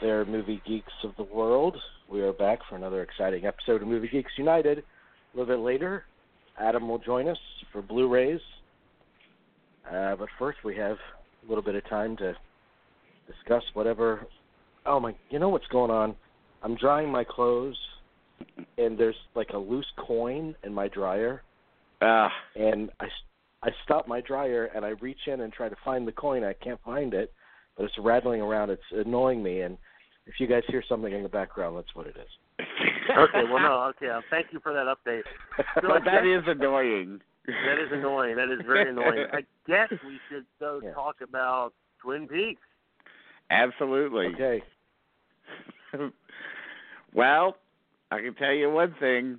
There, movie geeks of the world. We are back for another exciting episode of Movie Geeks United. A little bit later, Adam will join us for Blu-rays. Uh, but first, we have a little bit of time to discuss whatever. Oh my! You know what's going on? I'm drying my clothes, and there's like a loose coin in my dryer. Ah, and I I stop my dryer and I reach in and try to find the coin. I can't find it, but it's rattling around. It's annoying me. And if you guys hear something in the background, that's what it is. okay, well, no, okay. Thank you for that update. but that is annoying. That is annoying. That is very annoying. I guess we should though Yeah. talk about Twin Peaks. Absolutely. Okay. well, I can tell you one thing.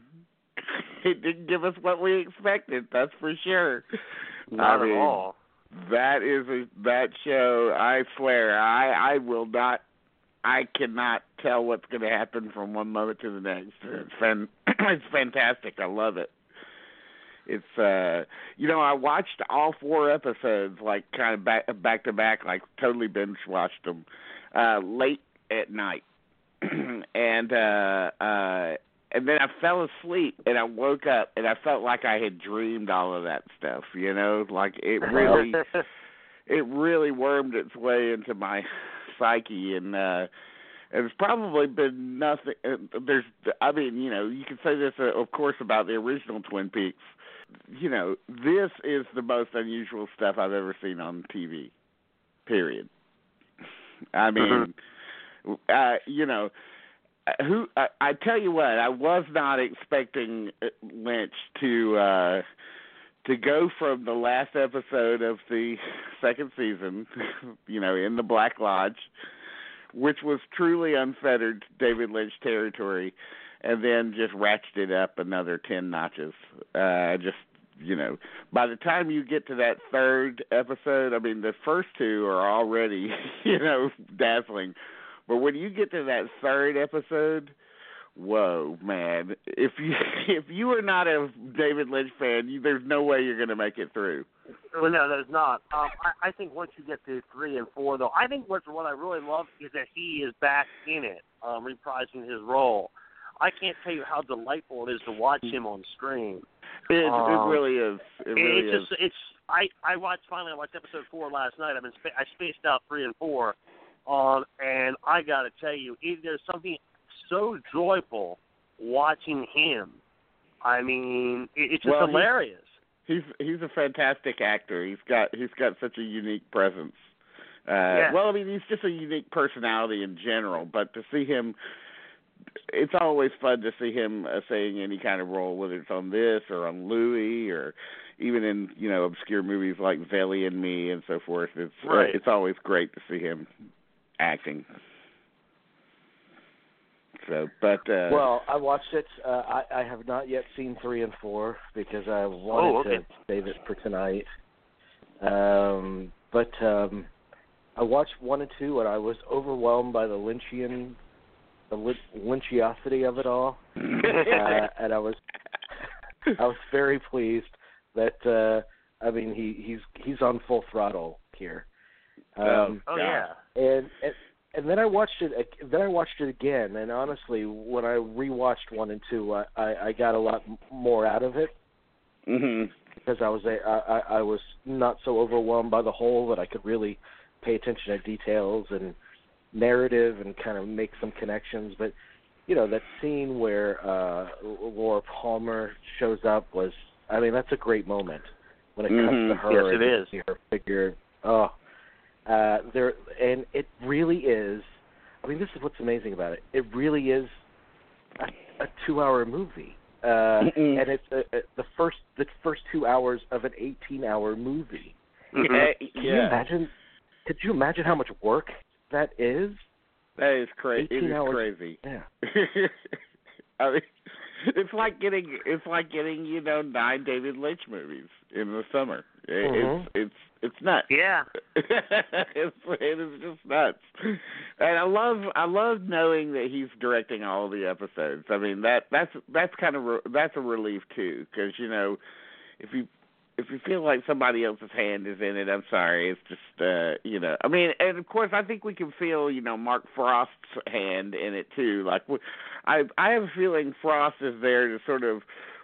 It didn't give us what we expected, that's for sure. Not I mean, at all. That is a that show, I swear, I I will not I cannot tell what's going to happen from one moment to the next. It's fan, it's fantastic. I love it. It's uh you know, I watched all four episodes like kind of back back to back like totally binge watched them uh late at night. and uh uh and then I fell asleep and I woke up and I felt like I had dreamed all of that stuff, you know, like it really it really wormed its way into my psyche and uh it's probably been nothing uh, there's I mean, you know, you can say this uh, of course about the original Twin Peaks. You know, this is the most unusual stuff I've ever seen on TV. Period. I mean, uh, you know, uh, who I, I tell you what, I was not expecting uh, Lynch to uh to go from the last episode of the second season, you know, in the Black Lodge, which was truly unfettered David Lynch territory, and then just ratcheted up another ten notches. Uh just you know, by the time you get to that third episode, I mean the first two are already, you know, dazzling. But when you get to that third episode, whoa, man! If you if you are not a David Lynch fan, you, there's no way you're going to make it through. Well, no, there's not. Um, I, I think once you get to three and four, though, I think what what I really love is that he is back in it, um, reprising his role. I can't tell you how delightful it is to watch him on screen. It, Um, it really is. It really it's is. it's I I watched finally I watched episode four last night. I've been spa- I spaced out three and four, um, and I got to tell you, it, there's something so joyful watching him. I mean, it, it's just Well, hilarious. he's he's a fantastic actor. He's got he's got such a unique presence. Uh Yeah. well, I mean, he's just a unique personality in general, but to see him it's always fun to see him uh, saying any kind of role whether it's on this or on Louis or even in, you know, obscure movies like Valley and Me and so forth. It's uh, Right. it's always great to see him acting. So, but uh Well, I watched it. Uh, I, I have not yet seen three and four because I wanted Oh, okay. to save it for tonight. Um, but um, I watched one and two, and I was overwhelmed by the Lynchian, the Lyn- Lynchiosity of it all, uh, and I was I was very pleased that uh, I mean he he's he's on full throttle here. Um, oh yeah. and, and and then I watched it. Then I watched it again, and honestly, when I rewatched one and two, I I, I got a lot more out of it mhm. because I was a, I, I I was not so overwhelmed by the whole that I could really pay attention to details and narrative and kind of make some connections. But you know that scene where uh Laura Palmer shows up was I mean that's a great moment when it comes Mhm. to her Yes, it is. see her figure. Oh, uh, there and it really is. I mean, this is what's amazing about it. It really is a, a two-hour movie, uh, Mhm. and it's uh uh the first the first two hours of an eighteen-hour movie. Mhm. Yeah, Can you imagine? Could you imagine how much work that is? That is crazy. It 18 hours. crazy. Yeah. I mean, it's like getting it's like getting you know nine David Lynch movies in the summer. It, Mhm. It's it's it's nuts. Yeah. it's it is just nuts. And I love I love knowing that he's directing all the episodes. I mean that that's that's kind of re- that's a relief too because you know if you if you feel like somebody else's hand is in it, I'm sorry. It's just uh you know. I mean, and of course I think we can feel, you know, Mark Frost's hand in it too. Like I I have a feeling Frost is there to sort of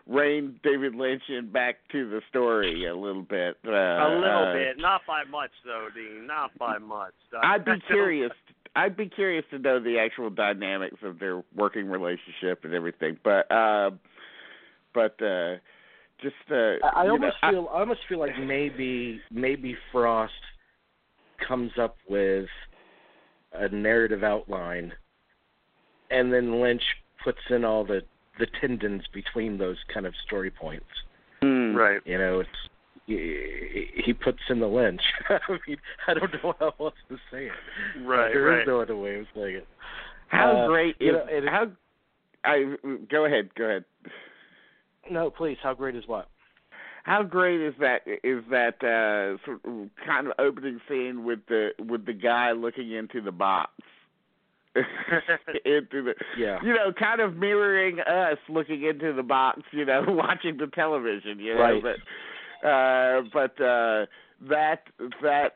rein David Lynch in back to the story a little bit. Uh, a little uh, bit, not by much though, Dean. Not by much. I'd be curious. I'd be curious to know the actual dynamics of their working relationship and everything. But uh but uh just uh I, I almost know, feel I almost feel like maybe maybe Frost comes up with a narrative outline, and then Lynch puts in all the the tendons between those kind of story points. Hmm. right. You know, it's he, he puts in the Lynch. I mean, I don't know how else to say it. Right, There is right. no other way of saying it. How Uh, great you is know, it- how I go ahead, go ahead. No, please. How great is what? How great is that? Is that uh, sort of kind of opening scene with the with the guy looking into the box, into the Yeah. you know, kind of mirroring us looking into the box, you know, watching the television, you know. Right. But uh, but uh, that that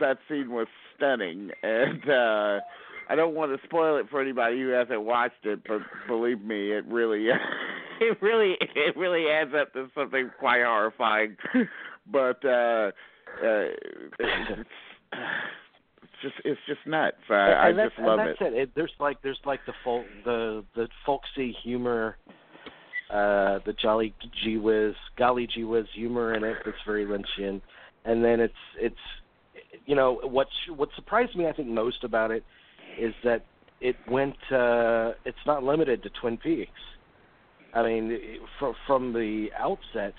that scene was stunning, and uh, I don't want to spoil it for anybody who hasn't watched it, but believe me, it really it really it really adds up to something quite horrifying. But uh, uh, it's, it's just it's just nuts. I, I just love it. that's it. it. There's like there's like the folk the the folksy humor, uh, the jolly gee whiz, golly gee whiz humor in it that's very Lynchian, and then it's it's you know what's what surprised me I think most about it is that it went uh, it's not limited to Twin Peaks. I mean, it- from from the outset,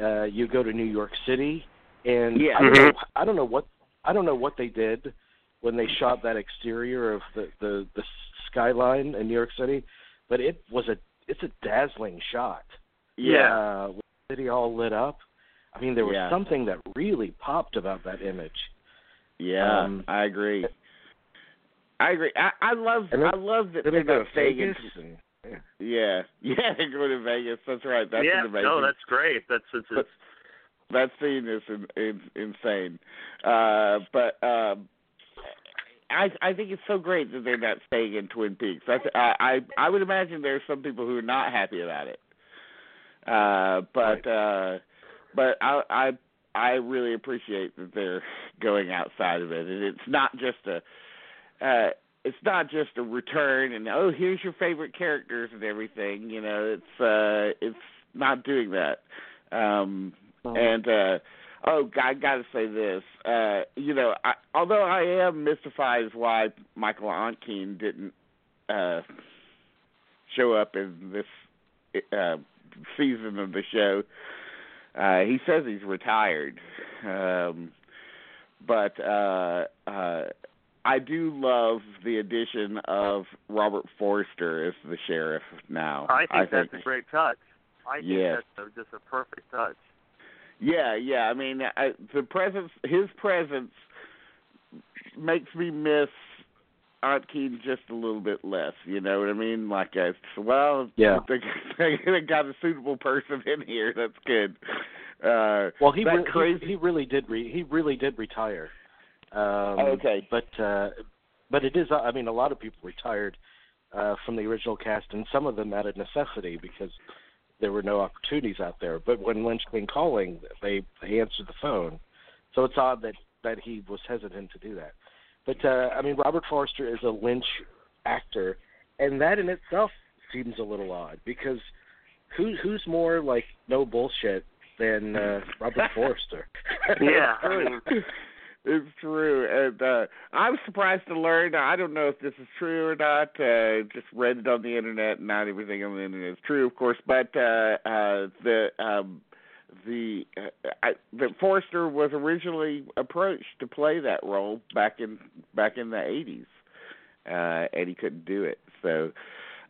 uh, you go to New York City, and Yeah. I, don't know, Mhm. I don't know what I don't know what they did when they shot that exterior of the the the skyline in New York City, but it was a it's a dazzling shot. Yeah. Uh, with the city all lit up. I mean, there was Yeah. something that really popped about that image. Yeah, Um, I agree. I agree. I, I love then- I love that Then they're they not to staying Vegas, in. and yeah. Yeah, yeah, they're going to Vegas. That's right. That's yeah, an amazing. no, that's great. That's it's, But- it's that scene is in, in, insane. Uh, but um, I I think it's so great that they're not staying in Twin Peaks. That's, I I I would imagine there's some people who are not happy about it. Uh, but uh, but I I I really appreciate that they're going outside of it, and it's not just a. Uh, it's not just a return and oh here's your favorite characters and everything you know it's uh it's not doing that um and uh oh I gotta say this. Uh you know, I although I am mystified as why Michael Ontkean didn't uh show up in this uh season of the show. Uh he says he's retired. Um but uh uh I do love the addition of Robert Forster as the sheriff now. I think I that's think a great touch. I think Yes. that's a, just a perfect touch. Yeah, yeah. I mean, I, the presence, his presence, makes me miss Ontkean just a little bit less. You know what I mean? Like, uh, well, Yeah. they, they got a suitable person in here. That's good. Uh, Well, he that re- crazy. he, he really did re- he really did retire. Um, Okay. But uh, but it is I mean a lot of people retired uh, from the original cast, and some of them out of necessity because there were no opportunities out there. But when Lynch came calling, they they answered the phone. So it's odd that that he was hesitant to do that. But uh, I mean, Robert Forster is a Lynch actor, and that in itself seems a little odd because who who's more like no bullshit than uh, Robert Forster? Yeah, I mean, it's true, and uh I'm surprised to learn. I don't know if this is true or not. Uh, just read it on the internet. Not everything on the internet is true, of course, but uh, uh, the um, the uh, I, the Forster was originally approached to play that role back in back in the 80s, uh, and he couldn't do it. So.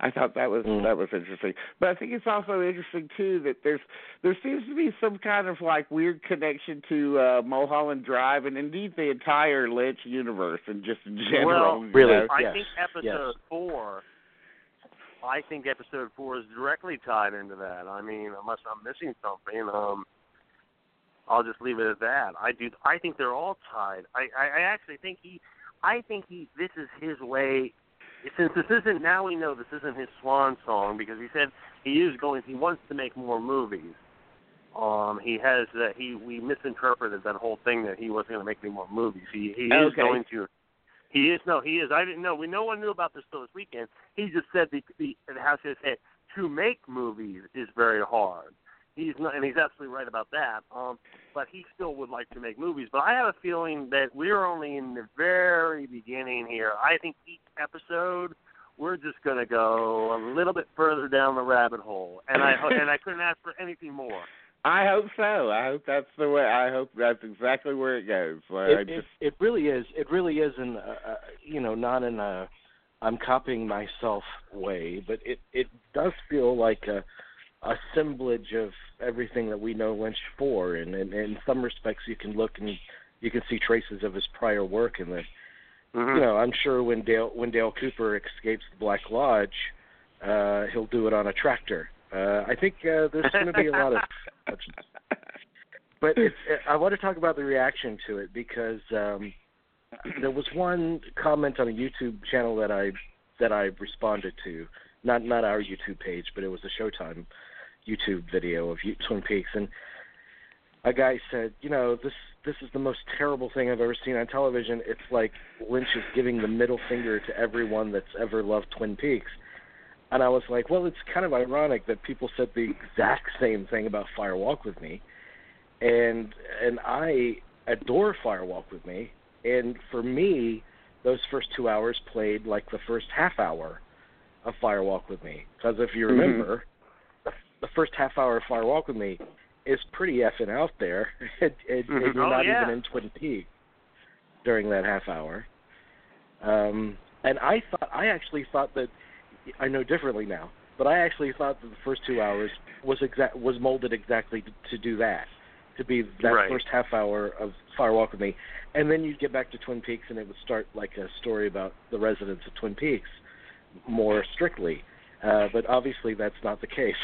I thought that was Mm. that was interesting, but I think it's also interesting too that there's there seems to be some kind of like weird connection to uh, Mulholland Drive and indeed the entire Lynch universe and just in general. Well, Really? know. I Yes, think episode yes. four. I think episode four is directly tied into that. I mean, unless I'm missing something. Um, I'll just leave it at that. I do. I think they're all tied. I, I, I actually think he. I think he. This is his way. Since this isn't now, we know this isn't his swan song because he said he is going. He wants to make more movies. Um, he has that. He we misinterpreted that whole thing that he wasn't going to make any more movies. He he is going to. He is no. He is. I didn't know. We no one knew about this till this weekend. He just said the the how should I say it, to make movies is very hard. He's not, and he's absolutely right about that. Um, but he still would like to make movies. But I have a feeling that we're only in the very beginning here. I think each episode we're just going to go a little bit further down the rabbit hole, and I ho- and I couldn't ask for anything more. I hope so. I hope that's the way. I hope that's exactly where it goes. Like, It, it, just it really is. It really is in, uh, uh, you know, not in a I'm copying myself way, but it it does feel like a assemblage of everything that we know Lynch for, and, and, and in some respects you can look and you can see traces of his prior work in this. Mm-hmm. You know, I'm sure when Dale when Dale Cooper escapes the Black Lodge, uh, he'll do it on a tractor. Uh, I think uh, there's going to be a lot of but it's, I want to talk about the reaction to it because um, there was one comment on a YouTube channel that I that I responded to, not not our YouTube page, but it was a Showtime YouTube video of U- Twin Peaks, and a guy said, you know, this this is the most terrible thing I've ever seen on television. It's like Lynch is giving the middle finger to everyone that's ever loved Twin Peaks. And I was like, well, it's kind of ironic that people said the exact same thing about Fire Walk with Me and and I adore Firewalk with Me. And for me, those first two hours played like the first half hour of Firewalk with Me. Because if you Mhm. remember, the, the first half hour of Fire Walk with Me is pretty effing out there, and, and, Mhm. and you're Oh, not yeah. even in Twin Peaks during that half hour. Um, and I thought, I actually thought that, I know differently now, but I actually thought that the first two hours was exact was molded exactly to, to do that, to be that Right. first half hour of Fire Walk with Me, and then you'd get back to Twin Peaks and it would start like a story about the residents of Twin Peaks more strictly. Uh, but obviously that's not the case.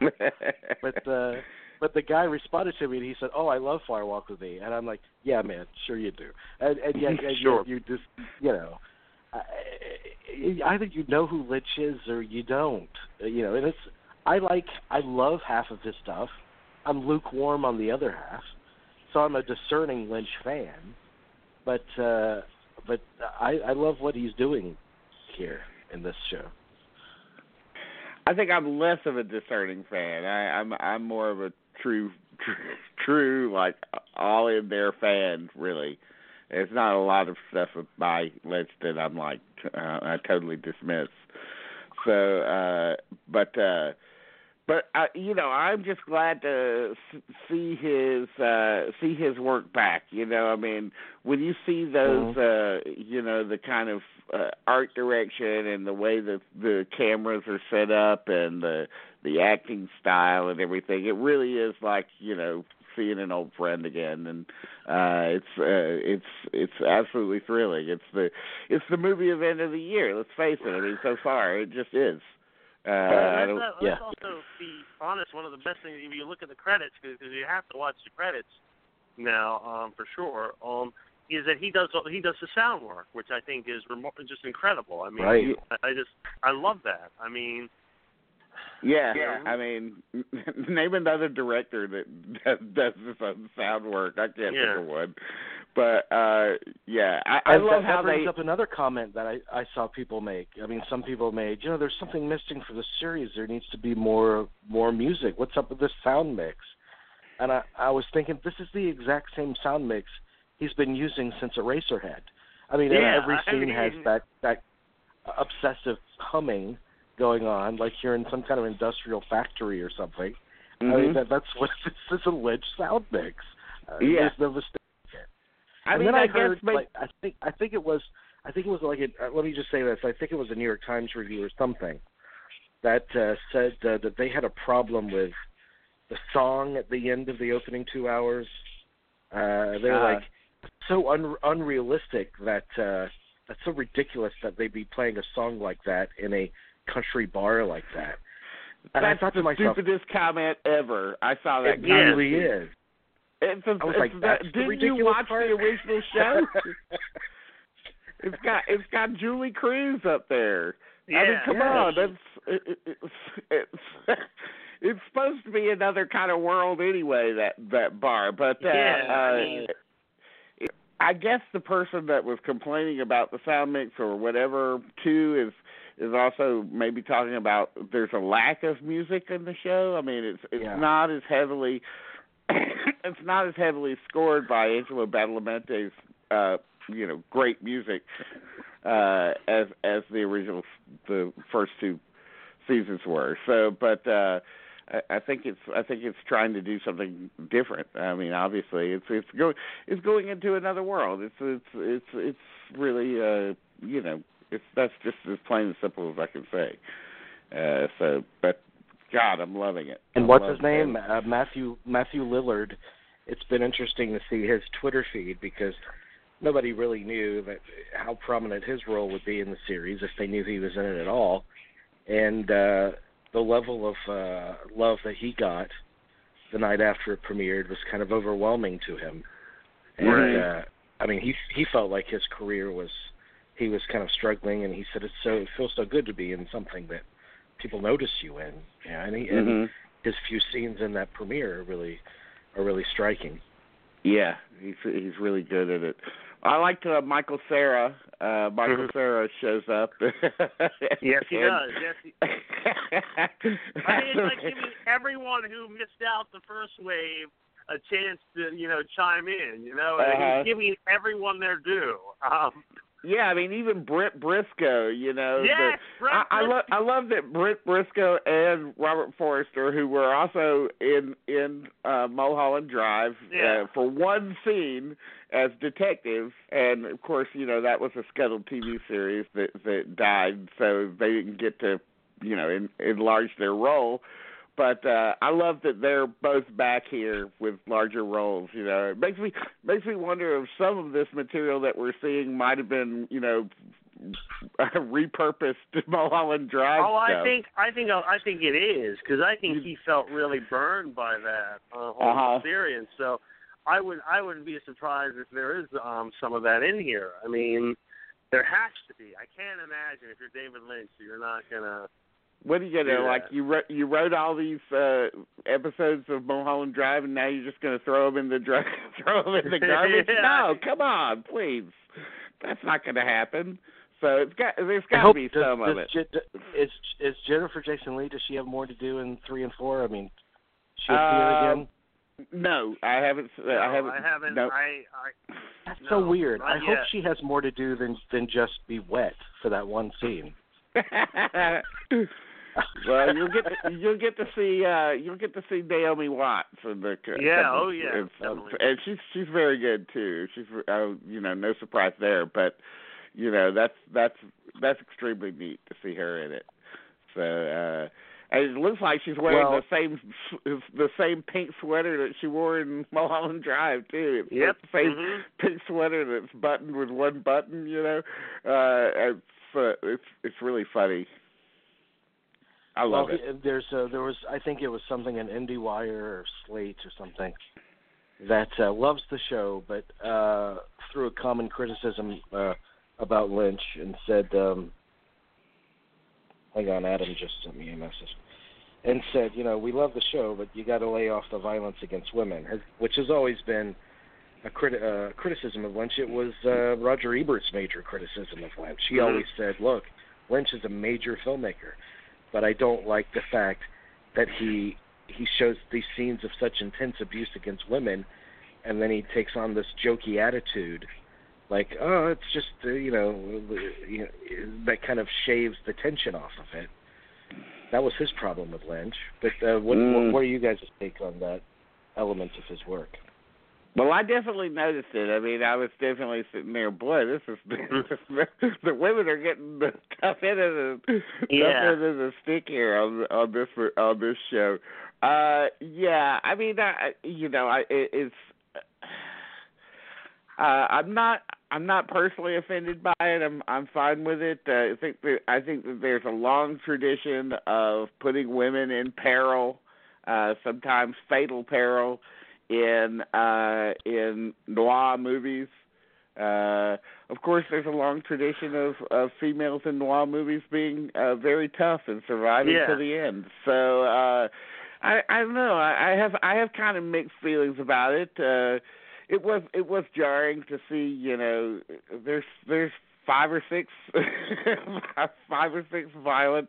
but uh but the guy responded to me and he said, "Oh, I love Firewalk with Me," and I'm like, "Yeah, man, sure you do." And, and yet, and Sure. yet you just, you know, I, either you know who Lynch is or you don't. You know, and it's I like I love half of his stuff. I'm lukewarm on the other half, so I'm a discerning Lynch fan. But uh but I I love what he's doing here in this show. I think I'm less of a discerning fan. I, I'm I'm more of a true, true, true like all in there fan. Really, there's not a lot of stuff by list that I'm like uh, I totally dismiss. So, uh, but uh, but I, you know, I'm just glad to s- see his uh, see his work back. You know, I mean, when you see those, uh, you know, the kind of uh, art direction and the way that the cameras are set up and the the acting style and everything, it really is like you know seeing an old friend again, and uh, it's uh, it's it's absolutely thrilling. It's the it's the movie event of the year. Let's face it. I mean, so far it just is. Uh, let's, uh, yeah. also be honest. One of the best things, if you look at the credits, because you have to watch the credits now um, for sure, um, is that he does he does the sound work, which I think is remo- just incredible. I mean, Right. I, I just I love that. I mean, Yeah, Yeah. I mean, name another director that does, does this on sound work. I can't Yeah. think of one. But uh yeah, I, I And love that, how that brings they. up another comment that I, I saw people make. I mean, some people made, you know, there's something missing for the series. There needs to be more more music. What's up with this sound mix? And I, I was thinking, this is the exact same sound mix he's been using since Eraserhead. I mean, Yeah, every I scene has that that obsessive humming going on, like you're in some kind of industrial factory or something. I mean, Mhm. that, that's what this is a Lynch sound mix. Uh, Yeah. There's no mistake. I and mean, I, I, guess heard, may- like, I think I think it was I think it was like a, uh, let me just say this I think it was a New York Times review or something that uh, said uh, that they had a problem with the song at the end of the opening two hours. Uh, they were Ah. like so un- unrealistic that uh, that's so ridiculous that they'd be playing a song like that in a country bar like that. And I That's thought to the myself, stupidest comment ever. I saw that. it comment. really is. It's a, I was it's like, that, didn't you watch part? the original show? it's got it's got Julee Cruise up there. Yeah, I mean, come yeah. on, that's it, it, it's it's it's supposed to be another kind of world anyway. That that bar, but uh, Yeah, uh, I mean- it- I guess the person that was complaining about the sound mix or whatever too is is also maybe talking about there's a lack of music in the show. I mean, it's it's Yeah. not as heavily it's not as heavily scored by Angelo Badalamenti's uh you know great music uh as as the original the first two seasons were. So, but uh I, I think it's I think it's trying to do something different. I mean, obviously, it's it's going it's going into another world. It's it's it's it's really uh you know it's that's just as plain and simple as I can say. Uh So, but God, I'm loving it. And I'm what's his name? Uh, Matthew Matthew Lillard. It's been interesting to see his Twitter feed because nobody really knew that how prominent his role would be in the series if they knew he was in it at all. And uh the level of uh love that he got the night after it premiered was kind of overwhelming to him. And Right. uh I mean he he felt like his career was he was kind of struggling and he said it's so it feels so good to be in something that people notice you in. Yeah, and he and Mhm. his few scenes in that premiere are really are really striking. Yeah, he's he's really good at it. I liked uh, Michael Cera. Uh Michael. Cera shows up. Yes, he And- does. Yes, he, I mean, it's like giving everyone who missed out the first wave a chance to, you know, chime in. You know, and Uh-huh. he's giving everyone their due. Um, Yeah, I mean even Brent Briscoe, you know. yes, Brett I, I love I love that Brent Briscoe and Robert Forster, who were also in in uh, Mulholland Drive Yeah. uh, for one scene as detectives, and of course, you know that was a scheduled TV series that that died, so they didn't get to you know en- enlarge their role. But uh I love that they're both back here with larger roles. You know, it makes me makes me wonder if some of this material that we're seeing might have been, you know, repurposed to Mulholland Drive. Oh, I stuff. think I think I think it is because I think he felt really burned by that uh, whole Uh-huh. experience. So I would I wouldn't be surprised if there is um some of that in here. I mean, there has to be. I can't imagine if you're David Lynch, you're not gonna. What are you gonna do like? You wrote you wrote all these uh episodes of Mulholland Drive, and now you're just gonna throw them in the dr- throw them in the garbage? Yeah. No, come on, please. That's not gonna happen. So it's got there's I got to be does, some of does, it. Je- is is Jennifer Jason Lee? Does she have more to do in three and four? I mean, she Uh, appear again. No, I haven't. s- No, I haven't. I haven't. No. I, I That's no, so weird. not I hope she has more to do than than just be wet for that one scene. well, you'll get to, you'll get to see uh you'll get to see Naomi Watts in the co- Yeah, couple- oh, yeah, it's- definitely. and she's she's very good too. She's uh, you know no surprise there, but you know that's that's that's extremely neat to see her in it. So uh and it looks like she's wearing Well- the same the same pink sweater that she wore in Mulholland Drive too. It's Yep. the same mhm. pink sweater that's buttoned with one button, you know. Uh it's uh, it's it's really funny. I love well, it. there's uh, there was I think it was something in IndieWire or Slate or something that uh, loves the show, but uh, threw a common criticism uh, about Lynch and said, um, "Hang on, Adam just sent me a message." And said, you know, we love the show, but you got to lay off the violence against women, which has always been a criti- uh, criticism of Lynch. It was uh, Roger Ebert's major criticism of Lynch. He Mhm. always said, "Look, Lynch is a major filmmaker, but I don't like the fact that he he shows these scenes of such intense abuse against women, and then he takes on this jokey attitude, like, oh, it's just uh, you know, that kind of shaves the tension off of it." That was his problem with Lynch. But uh, what, Mm. what what are you guys' take on that element of his work? Well, I definitely noticed it. I mean, I was definitely sitting there. Boy, this is the women are getting the tough end of the Yeah. tough end of the stick here on on this on this show. Uh, yeah, I mean, I, you know, I it, it's. Uh, I'm not. I'm not personally offended by it. I'm. I'm fine with it. Uh, I think. That, I think that there's a long tradition of putting women in peril, uh, sometimes fatal peril, in uh, in noir movies. Uh, of course, there's a long tradition of, of females in noir movies being uh, very tough and surviving Yeah. to the end. So uh, I, I don't know. I, I have I have kind of mixed feelings about it. Uh, it was it was jarring to see. You know, there's there's five or six five or six violent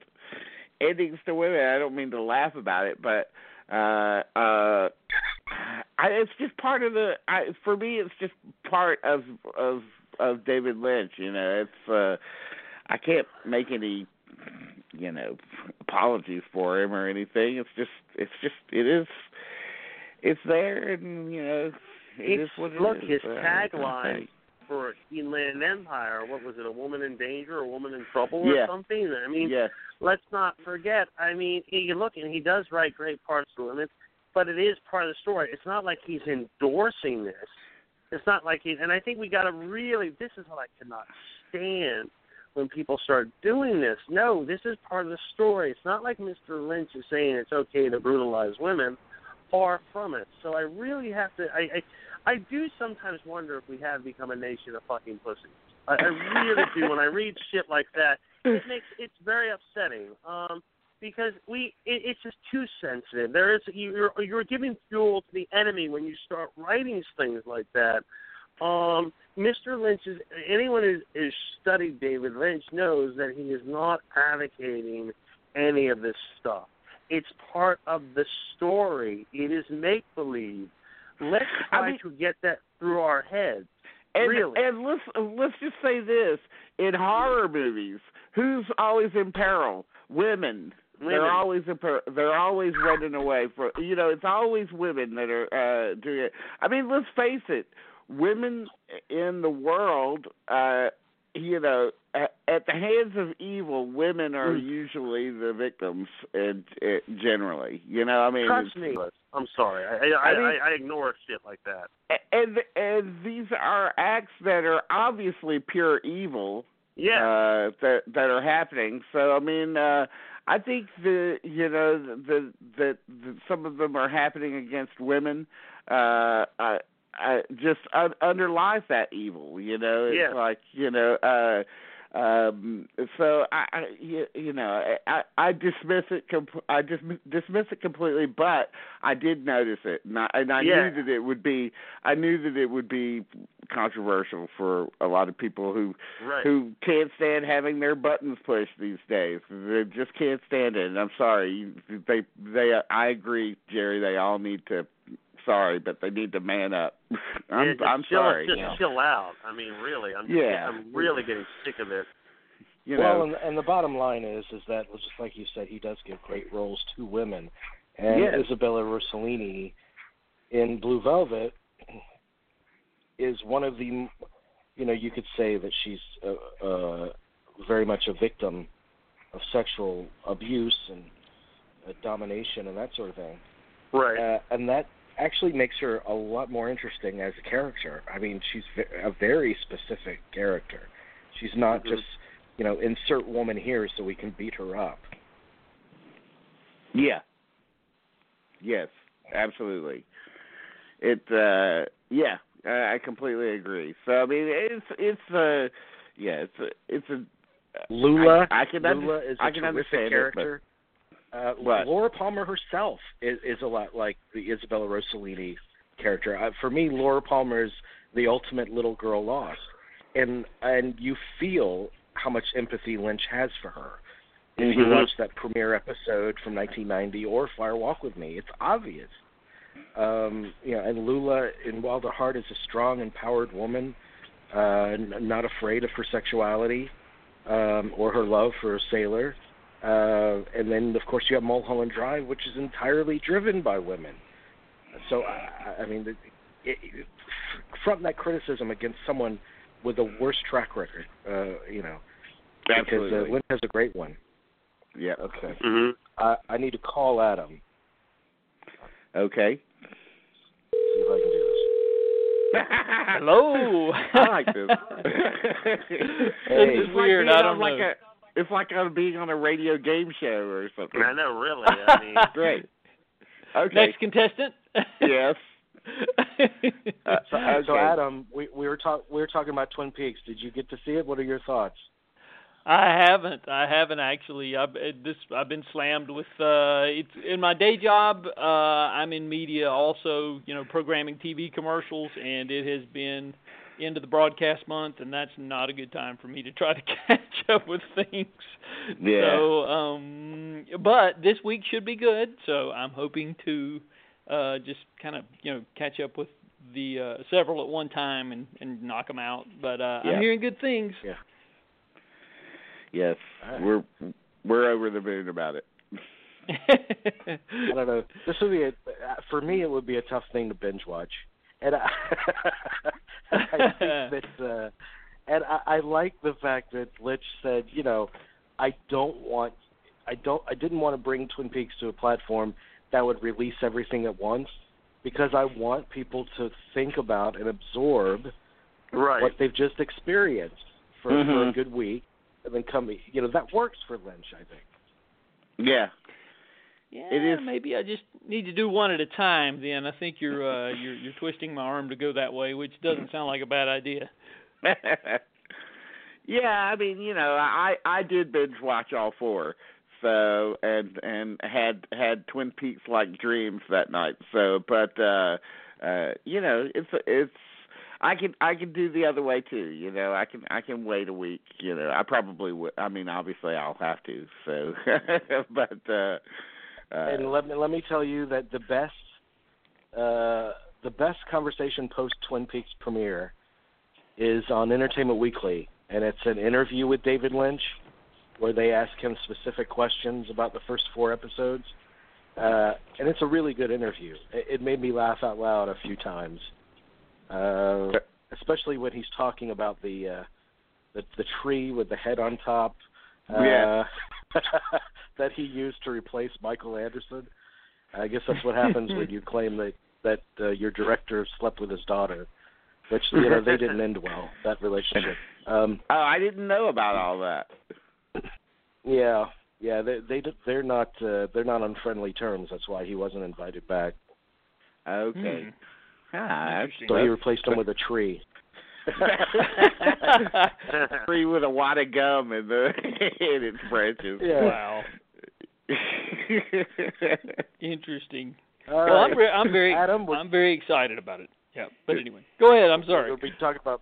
endings to women. I don't mean to laugh about it, but uh uh I, it's just part of the I for me it's just part of of of David Lynch, you know. It's uh I can't make any you know apologies for him or anything. It's just it's just it is it's there and you know it is It's- what it look, is. his Uh, what can I tagline for Inland Empire, what was it, a woman in danger, a woman in trouble, or Yeah. something? I mean, yes. let's not forget. I mean, you look and he does write great parts of women, but it is part of the story. It's not like he's endorsing this. It's not like he. And I think we got to really. This is what I cannot stand when people start doing this. No, this is part of the story. It's not like Mr. Lynch is saying it's okay to brutalize women. Far from it. So I really have to. I I, I do sometimes wonder if we have become a nation of fucking pussies. I, I really do. When I read shit like that, it makes it's very upsetting. Um, because we it, it's just too sensitive. There is you're you're giving fuel to the enemy when you start writing things like that. Um, Mr. Lynch is anyone who has studied David Lynch knows that he is not advocating any of this stuff. It's part of the story. It is make believe. Let's I try mean- to get that through our heads. And, Really? and let's let's just say this: in horror movies, who's always in peril? Women. Women. They're always in per- they're always running away from. You know, it's always women that are uh doing it. I mean, let's face it: women in the world, uh, you know, at, at the hands of evil, women are Mm. usually the victims, and uh, generally, you know, I mean, Trust me. I'm sorry. I I, I mean- I, I ignore shit like that. and and these are acts that are obviously pure evil Yeah. uh that that are happening so i mean uh i think the you know the that some of them are happening against women uh i I just un- underlies that evil, you know. It's Yeah. like you know, uh, um, so I, I you, you know, I, I dismiss it. Com- I dis- dismiss it completely, but I did notice it, and I, and I Yeah. knew that it would be. I knew that it would be controversial for a lot of people who right. who can't stand having their buttons pushed these days. They just can't stand it. And I'm sorry. They they I agree, Jerry. They all need to. Sorry, but they need to man up. I'm Yeah, just I'm chill, sorry. Just Yeah. chill out. I mean, really, I'm just, Yeah. I'm really getting sick of it. You well, know. and, and the bottom line is, is that just like you said, he does give great roles to women, and Yes. Isabella Rossellini in Blue Velvet is one of the, you know, you could say that she's uh, uh, very much a victim of sexual abuse and uh, domination and that sort of thing, Right. uh, and that actually makes her a lot more interesting as a character. I mean, she's a very specific character. She's not Mhm. just, you know, insert woman here so we can beat her up. Yeah. Yes, absolutely. It uh yeah, I I completely agree. So I mean it's it's uh yeah, it's a it's a Lula, I, I can Lula is a I can terrific understand character. Uh, What? Laura Palmer herself is, is a lot like the Isabella Rossellini character. Uh, for me, Laura Palmer is the ultimate little girl lost, and and you feel how much empathy Lynch has for her. If you Mhm. watch that premiere episode from 1990 or Fire Walk with Me, it's obvious. Um, you know, and Lula in Wild at Heart is a strong, empowered woman, uh, n- not afraid of her sexuality um, or her love for a sailor. Uh, and then, of course, you have Mulholland Drive, which is entirely driven by women. So, I, I mean, it, it, from that criticism against someone with the worst track record, uh, you know, Absolutely. because uh, Lynn has a great one. yeah. Okay. hmm I, I need to call Adam. Okay. See if I can do this. Hello. I like this. Hey. This is It's like weird. I don't like know. A, it's like I'm being on a radio game show or something. I know, really. I mean, Great. Okay. Next contestant. Yes. Uh, So, okay. so Adam, we we were talk we were talking about Twin Peaks. Did you get to see it? What are your thoughts? I haven't. I haven't actually. I've this. I've been slammed with. Uh, it's in my day job. Uh, I'm in media, also. You know, programming TV commercials, and it has been into the broadcast month, and that's not a good time for me to try to catch up with things. Yeah. So, um, but this week should be good. So I'm hoping to uh, just kind of you know catch up with the uh, several at one time and and knock them out. But uh, Yeah. I'm hearing good things. Yeah. Yes. All right. We're we're over the moon about it. I don't know. This would be a for me. It would be a tough thing to binge watch, and I, I think that uh, and I, I like the fact that Lynch said, you know, I don't want, I don't, I didn't want to bring Twin Peaks to a platform that would release everything at once because I want people to think about and absorb right. what they've just experienced for, for a Mhm. good week, and then come, you know, that works for Lynch, I think. Yeah. Yeah, It is- maybe I just need to do one at a time. Then I think you're uh, you're you're twisting my arm to go that way, which doesn't sound like a bad idea. yeah, I mean, you know, I I did binge watch all four. So and and had had Twin Peaks like dreams that night. So but uh uh you know, it's it's I can I can do the other way too, you know. I can I can wait a week, you know. I probably would I mean obviously I'll have to. So but uh uh and let me let me tell you that the best uh, the best conversation post Twin Peaks premiere is on Entertainment Weekly, and it's an interview with David Lynch where they ask him specific questions about the first four episodes, uh, and it's a really good interview. It, it made me laugh out loud a few times, uh, especially when he's talking about the uh, the the tree with the head on top. Uh, Yeah. that he used to replace Michael Anderson. I guess that's what happens when you claim that that uh, your director slept with his daughter, which you know they didn't end well that relationship. Um, Oh, I didn't know about all that. yeah, yeah, they they they're not uh, they're not on friendly terms. That's why he wasn't invited back. Okay. Hmm. Ah, Interesting. So he replaced him with a tree. tree with a wad of gum in the in its branches. Yeah. Wow, interesting. All well, I'm right. very, I'm very, Adam, I'm very excited about it. Yeah, but anyway, go ahead. I'm sorry. We'll be talking about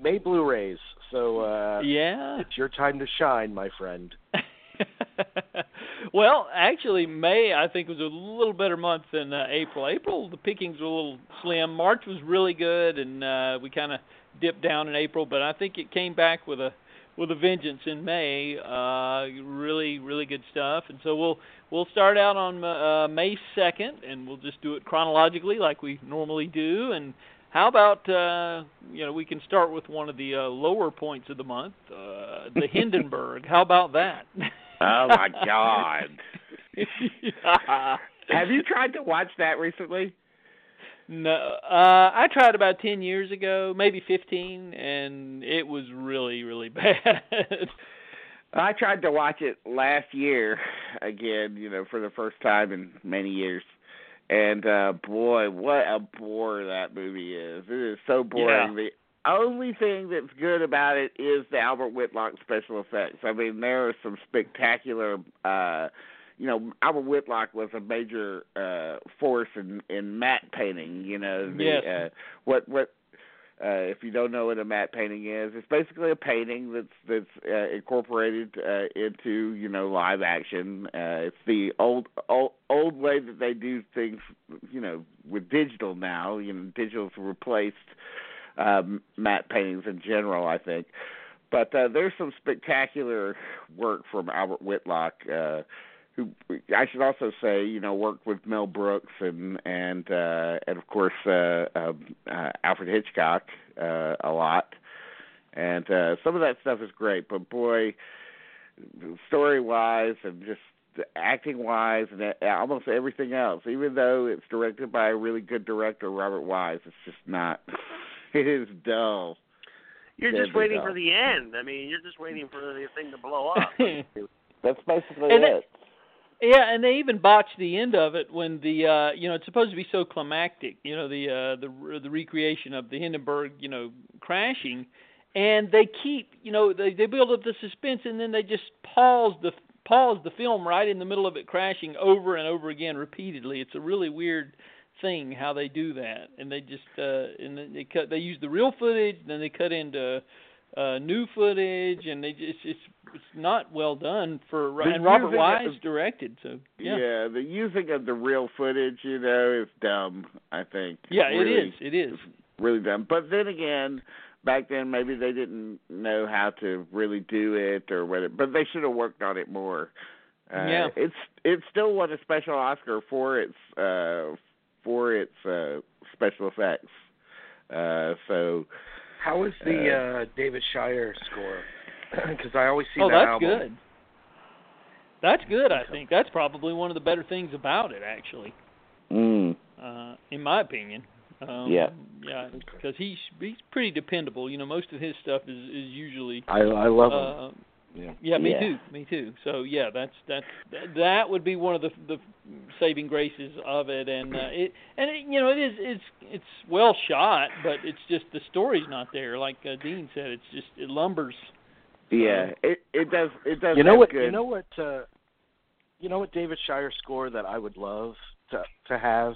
May Blu-rays. So uh, Yeah. it's your time to shine, my friend. well, actually, May I think was a little better month than uh, April. April the pickings were a little slim. March was really good, and uh, we kind of dipped down in April, but I think it came back with a with a vengeance in May. Uh, really, really good stuff. And so we'll we'll start out on uh, May second, and we'll just do it chronologically like we normally do. And how about uh, you know we can start with one of the uh, lower points of the month, uh, the Hindenburg. How about that? Oh my God! Have you tried to watch that recently? No, uh, I tried about ten years ago, maybe fifteen, and it was really, really bad. I tried to watch it last year again, you know, for the first time in many years. And uh boy, what a bore that movie is. It is so boring. The only thing that's good about it is the Albert Whitlock special effects. I mean, there are some spectacular uh you know, Albert Whitlock was a major uh force in in matte painting, you know, the Yes. uh what what uh, if you don't know what a matte painting is, it's basically a painting that's that's uh, incorporated uh, into you know live action. Uh, it's the old old old way that they do things, you know, with digital now. You know, digital's replaced um, matte paintings in general, I think. But uh, there's some spectacular work from Albert Whitlock. Uh, who I should also say, you know, worked with Mel Brooks and and uh, and of course uh, uh, uh, Alfred Hitchcock uh, a lot, and uh, some of that stuff is great. But boy, story wise and just acting wise and uh, almost everything else, even though it's directed by a really good director, Robert Wise, it's just not it is dull. You're Deadly just waiting dull. for the end. I mean, you're just waiting for the thing to blow up. That's basically And it. Yeah, and they even botched the end of it when the uh you know it's supposed to be so climactic, you know the uh the the recreation of the Hindenburg, you know, crashing, and they keep you know they they build up the suspense and then they just pause the pause the film right in the middle of it crashing over and over again repeatedly. It's a really weird thing how they do that, and they just uh and they cut they use the real footage, then they cut into uh new footage, and they just it's it's not well done for The and Robert Wise of- directed, so yeah. Yeah, the using of the real footage, you know, is dumb. I think. Yeah, it really, is. It is. really dumb. But then again, back then maybe they didn't know how to really do it or whatever. But they should have worked on it more. Uh, Yeah. It's it still won a special Oscar for its uh for its uh special effects. Uh so How is the uh, David Shire score? Because I always see oh, that that's album. good. That's good. I think that's probably one of the better things about it, actually, mm, uh, in my opinion. Um, Yeah. Yeah, because he's he's pretty dependable. You know, most of his stuff is is usually. I I love him. Yeah. yeah, me Yeah. too. Me too. So yeah, that's that's that, that would be one of the the saving graces of it, and uh, it and it, you know it is it's it's well shot, but it's just the story's not there. Like uh, Dean said, it's just it lumbers. yeah, it it does it does You know what? good You know what? Uh, you know what David Shire score that I would love to to have,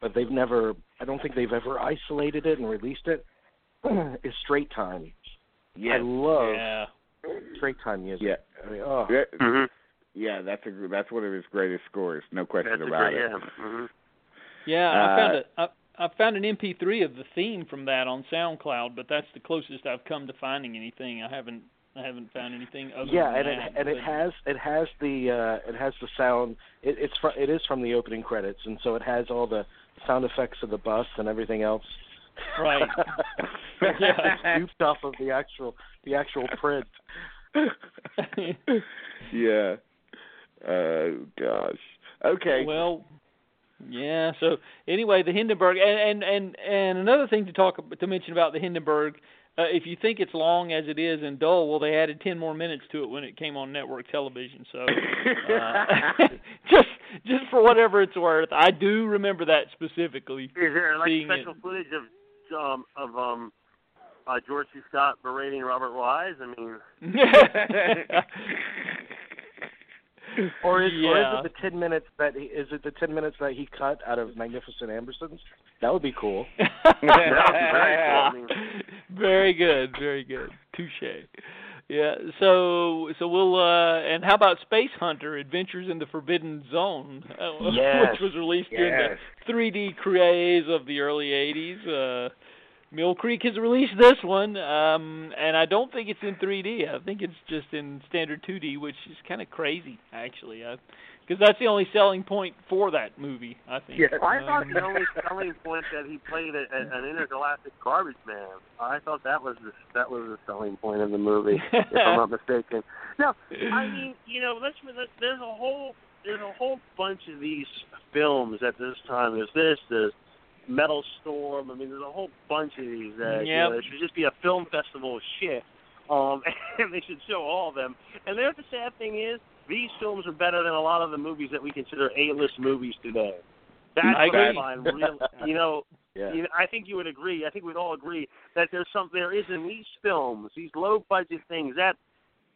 but they've never. I don't think they've ever isolated it and released it. is Straight Time. Yeah. I yes. love Yeah. Straight Time music. Yeah. I mean, oh. Yeah, hmm yeah, that's a that's one of his greatest scores, no question That's about great, it. yeah. hmm Yeah, Uh, I found a I, I found an MP3 of the theme from that on SoundCloud, but that's the closest I've come to finding anything. I haven't I haven't found anything other yeah, than and it that. and it has it has the uh, it has the sound. It, it's fr- it is from the opening credits, and so it has all the sound effects of the bus and everything else. Right. Yeah. Scooped off of the actual the actual print. yeah. Oh gosh. Okay. Well, yeah. So anyway, the Hindenburg, and and and, and another thing to talk to mention about the Hindenburg. Uh, if you think it's long as it is and dull, well, they added ten more minutes to it when it came on network television. So, uh, just just for whatever it's worth, I do remember that specifically. Is there like special it. footage of um of um uh George C. Scott berating Robert Wise? I mean, Or is, or is it the ten minutes that he, is it the ten minutes that he cut out of Magnificent Ambersons? That would be cool. that would be very cool. I mean, very good, very good. Touche. Yeah. So so we'll uh and how about Space Hunter: Adventures in the Forbidden Zone, uh, Yes, which was released during yes. the 3D craze of the early 80s. Uh Mill Creek has released this one, um, and I don't think it's in 3D. I think it's just in standard 2D, which is kind of crazy, actually, because that's the only selling point for that movie. I think. Yeah. I Um, thought the only selling point that he played a, a, an intergalactic garbage man. I thought that was the that was the selling point of the movie, if I'm not mistaken. No, I mean, you know, let's, let's there's a whole there's a whole bunch of these films at this time. There's this, there's Metal Storm. I mean, there's a whole bunch of these that you know, there should just be a film festival of shit. Um, and they should show all of them. And there, the sad thing is, these films are better than a lot of the movies that we consider A-list movies today. That's I what I agree. find real. You know, Yeah. you know, I think you would agree. I think we'd all agree that there's some there is in these films, these low budget things that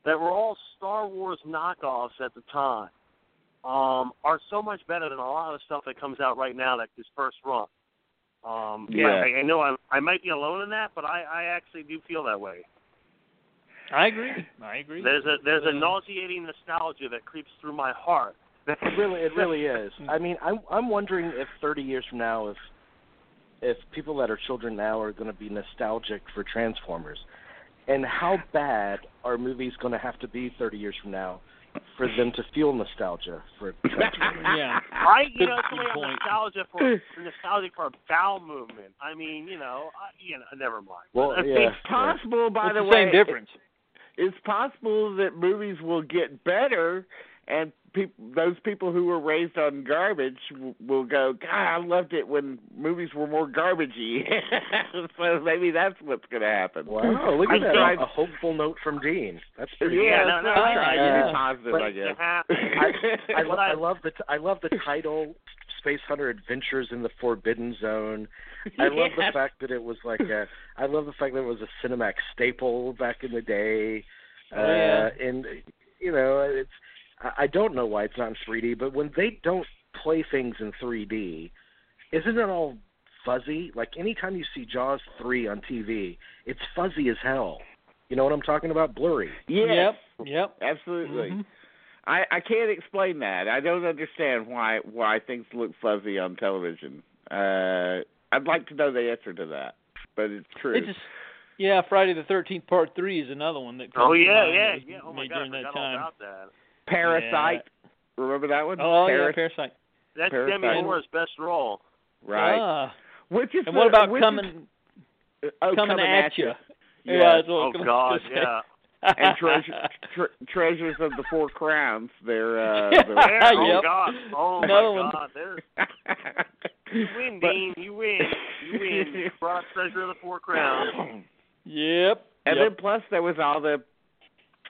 that were all Star Wars knockoffs at the time, um, are so much better than a lot of the stuff that comes out right now that is first run. Um, Yeah. I, I know I'm, I might be alone in that, but I, I actually do feel that way. I agree. I agree. There's a there's a nauseating nostalgia that creeps through my heart. It really, it really is. I mean, I'm I'm wondering if 30 years from now, if if people that are children now are going to be nostalgic for Transformers, and how bad are movies going to have to be 30 years from now for them to feel nostalgia for Transformers? yeah. I, you know, somebody point. nostalgia for for nostalgic for a bowel movement. I mean, you know, I, you know, never mind. Well, yeah. It's possible, by It's the the way. same difference. It's possible that movies will get better and people those people who were raised on garbage w- will go, God, I loved it when movies were more garbagey. so maybe that's what's going to happen. Wow, look I at that. think- A hopeful note from Dean. That's pretty Yeah, no, no, so I'm no, trying to yeah. be positive, But- I guess. Yeah. I, What lo- I- I love the t- I love the title Space Hunter Adventures in the Forbidden Zone. I love the fact that it was like a I love the fact that it was a Cinemax staple back in the day. Oh, yeah. Uh and you know, it's I I don't know why it's not in 3D, but when they don't play things in 3D, isn't it all fuzzy? Like anytime you see Jaws 3 on TV, it's fuzzy as hell. You know what I'm talking about? Blurry. Yes, Yep. Yep. absolutely. Mhm. I I can't explain that. I don't understand why why things look fuzzy on television. Uh I'd like to know the answer to that, but it's true. It just yeah, Friday the Thirteenth Part Three is another one that. Oh comes to yeah, mind yeah, yeah. Oh my made god, I during that forgot all time. about that. Parasite. Remember that one? Oh Paras- yeah, Parasite. That's Parasite. Demi Moore's best role. Right. Ah. Which is And the- what about which coming Is, oh, coming, at you? Yeah. that's what I Oh was god, yeah. And treasure, tre- treasures of the four crowns. They're uh, There, Ah, oh Yep. god, oh Another my one. god. There's you win, But- Dean. You win. You win. You brought treasure of the four crowns. Yep. And yep. then plus there was all the,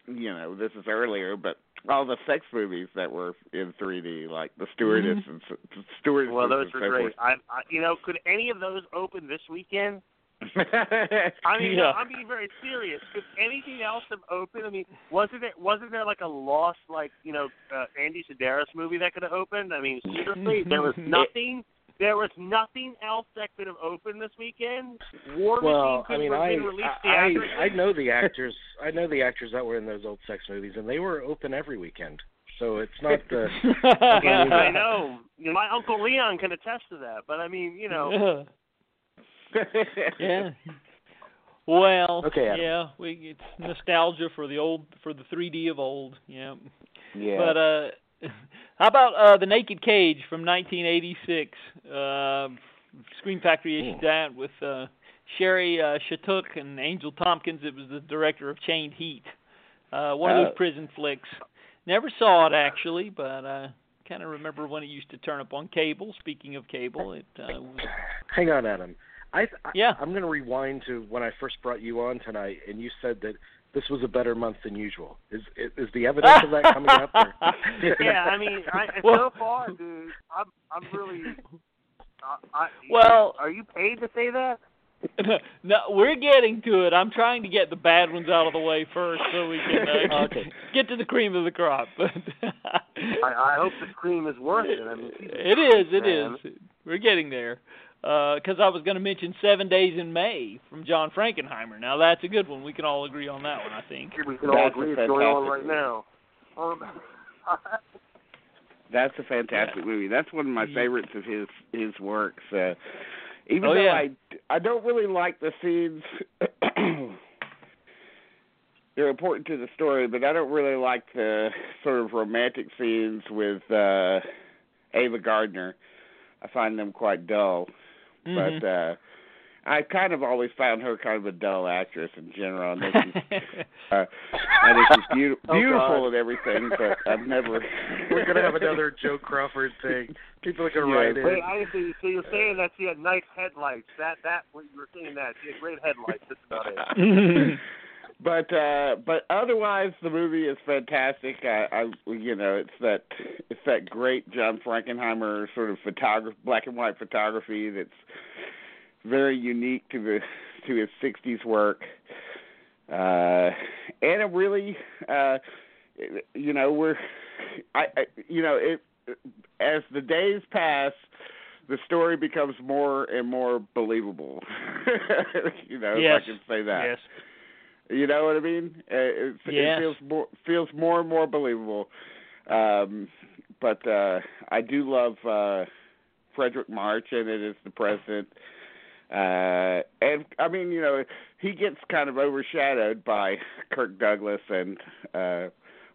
you know, this is earlier, but all the sex movies that were in 3D, like the stewardess Mm-hmm. and stewardess. Well, those were great. I, I, you know, could any of those open this weekend? I mean, Yeah. no, I'm being very serious. Could anything else have opened? I mean, wasn't there wasn't there like a lost like you know uh, Andy Sidaris movie that could have opened? I mean, seriously, there was nothing. There was nothing else that could have opened this weekend. War Well, Machine could I mean, have I been released I, I. I know the actors. I know the actors that were in those old sex movies, and they were open every weekend. So it's not the. I know. Know, My uncle Leon can attest to that. But I mean, you know, yeah. Well, Okay, Adam. yeah, we it's nostalgia for the old for the 3D of old. Yeah. yeah. But uh how about uh The Naked Cage from 1986? Uh, Scream Factory issued that with uh Shari uh, Shattuck and Angel Tompkins. It was the director of Chained Heat. Uh one of Oh. those prison flicks. Never saw it actually, but uh kind of remember when it used to turn up on cable. Speaking of cable, it uh, was Hang on, Adam. I, I Yeah. I'm going to rewind to when I first brought you on tonight, and you said that this was a better month than usual. Is is the evidence of that coming up? Or? yeah. I mean, I, Well- so far, dude, I'm I'm really. I, I, Well- are you paid to say that? no, we're getting to it. I'm trying to get the bad ones out of the way first, so we can uh, Okay. get to the cream of the crop. But I, I hope the cream is worth it. I mean, it is, it man. is. We're getting there. Because I was going to mention Seven Days in May from John Frankenheimer. Now that's a good one. We can all agree on that one, I think. we can all That's a agree it's going on fantastic right now. Um, That's a fantastic movie. That's one of my favorites of his his works. Uh, even Oh, though yeah. I I don't really like the scenes. They're important to the story, but I don't really like the sort of romantic scenes with uh Ava Gardner. I find them quite dull. Mhm. But uh I kind of always found her kind of a dull actress in general. I think she's, uh, I think she's beautiful, Oh, beautiful God. and everything, but I've never. We're gonna have another Joe Crawford thing. People are gonna Yeah, write wait, in. I see. So you're saying that she had nice headlights? That that when you were saying that she had great headlights. That's about it. but uh but otherwise the movie is fantastic i i you know it's that it's that great john frankenheimer sort of photography black and white photography that's very unique to the to his sixties work uh and it really uh you know we're i, I you know it as the days pass the story becomes more and more believable you know Yes. if i can say that yes. You know what I mean? Uh, it, Yes. it feels more feels more and more believable. Um, but uh, I do love uh, Fredric March in it as the president. Uh, and I mean, you know, he gets kind of overshadowed by Kirk Douglas and uh,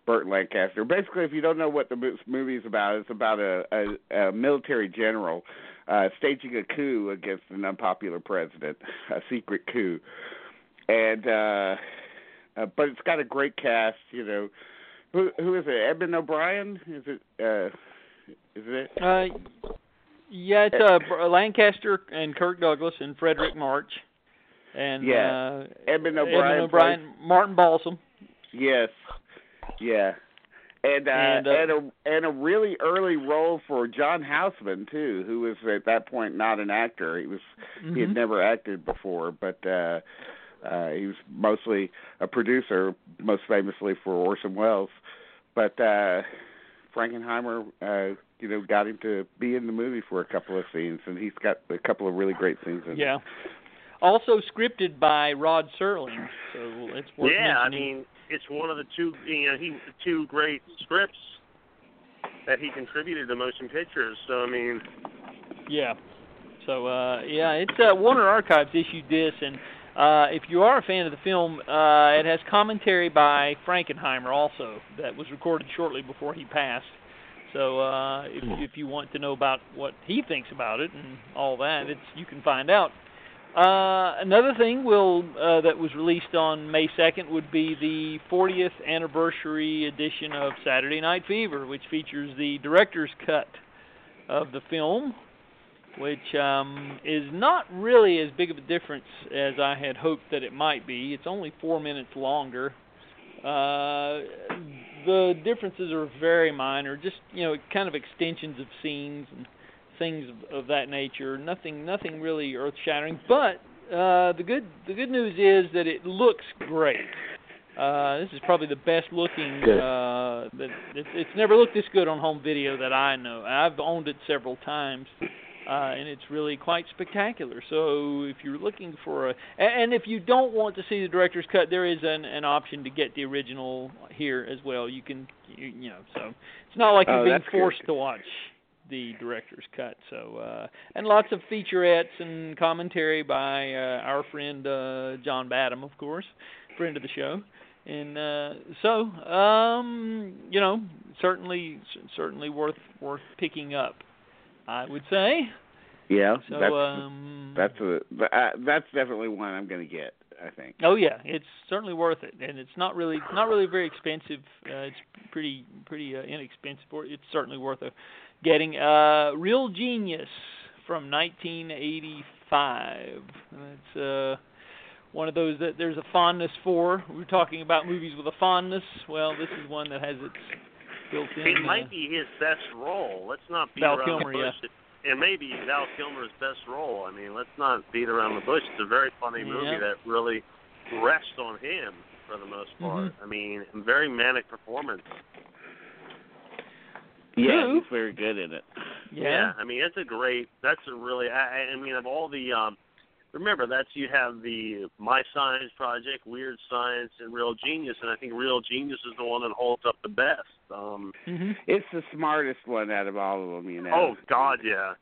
Burt Lancaster. Basically, if you don't know what the movie is about, it's about a, a, a military general uh, staging a coup against an unpopular president, a secret coup and uh, uh but it's got a great cast you know Who who is it? Edmund O'Brien? Is it? uh Is it? Uh, yeah, it's uh, Br- Lancaster and Kirk Douglas and Fredric March, and Yeah. uh, Edmund Edmund O'Brien. O'Brien, Martin Balsam. Yes. Yeah. And uh, And, and, uh, a and a really early role for John Houseman too, who was at that point not an actor. He was he had Mhm. never acted before, but uh uh he was mostly a producer, most famously for Orson Welles. But uh Frankenheimer uh you know got him to be in the movie for a couple of scenes and he's got a couple of really great scenes in it. Yeah. Also scripted by Rod Serling, so it's worth yeah, I mean, it's one of the two, you know, he two great scripts that he contributed to motion pictures. So I mean, Yeah. So uh yeah, it's uh Warner Archives issued this and uh if you are a fan of the film, uh it has commentary by Frankenheimer also that was recorded shortly before he passed. So uh if if you want to know about what he thinks about it and all that, it's you can find out. Uh another thing will uh that was released on May 2nd would be the 40th anniversary edition of Saturday Night Fever, which features the director's cut of the film which um, is not really as big of a difference as I had hoped that it might be. It's only four minutes longer. Uh, the differences are very minor, just you know, kind of extensions of scenes and things of, of that nature. Nothing, nothing really earth-shattering. But uh, the good, the good news is that it looks great. Uh, this is probably the best looking. Uh, that it, it's never looked this good on home video that I know. I've owned it several times uh, and it's really quite spectacular. So if you're looking for a, and if you don't want to see the director's cut, there is an, an option to get the original here as well. You can, you, you know, so it's not like Oh, you're being that's good. forced to watch the director's cut. So uh, and lots of featurettes and commentary by uh, our friend uh, John Badham, of course, friend of the show. And uh, so, um, you know, certainly, certainly worth worth picking up. I would say. Yeah. So that's um that's a uh, that's definitely one I'm going to get, I think. Oh yeah, it's certainly worth it, and it's not really not really very expensive. Uh, it's pretty pretty uh, inexpensive. For It's certainly worth a getting. Uh, Real Genius from 1985. It's uh one of those that there's a fondness for. We We're talking about movies with a fondness. Well, this is one that has its built-in. it uh, might be his best role. Let's not beat Val around Kilmer, the yeah. bush. It may be Val Kilmer's best role. I mean, let's not beat around the bush. It's a very funny movie Yeah. that really rests on him for the most part. Mhm. I mean, very manic performance. Yeah, Who? he's very good in it. yeah. I mean, it's a great. That's a really. I, I- I mean, of all the. um Remember, that's you have the My Science Project, Weird Science, and Real Genius, and I think Real Genius is the one that holds up the best. Um hmm It's the smartest one out of all of them, you know. Oh God, yeah.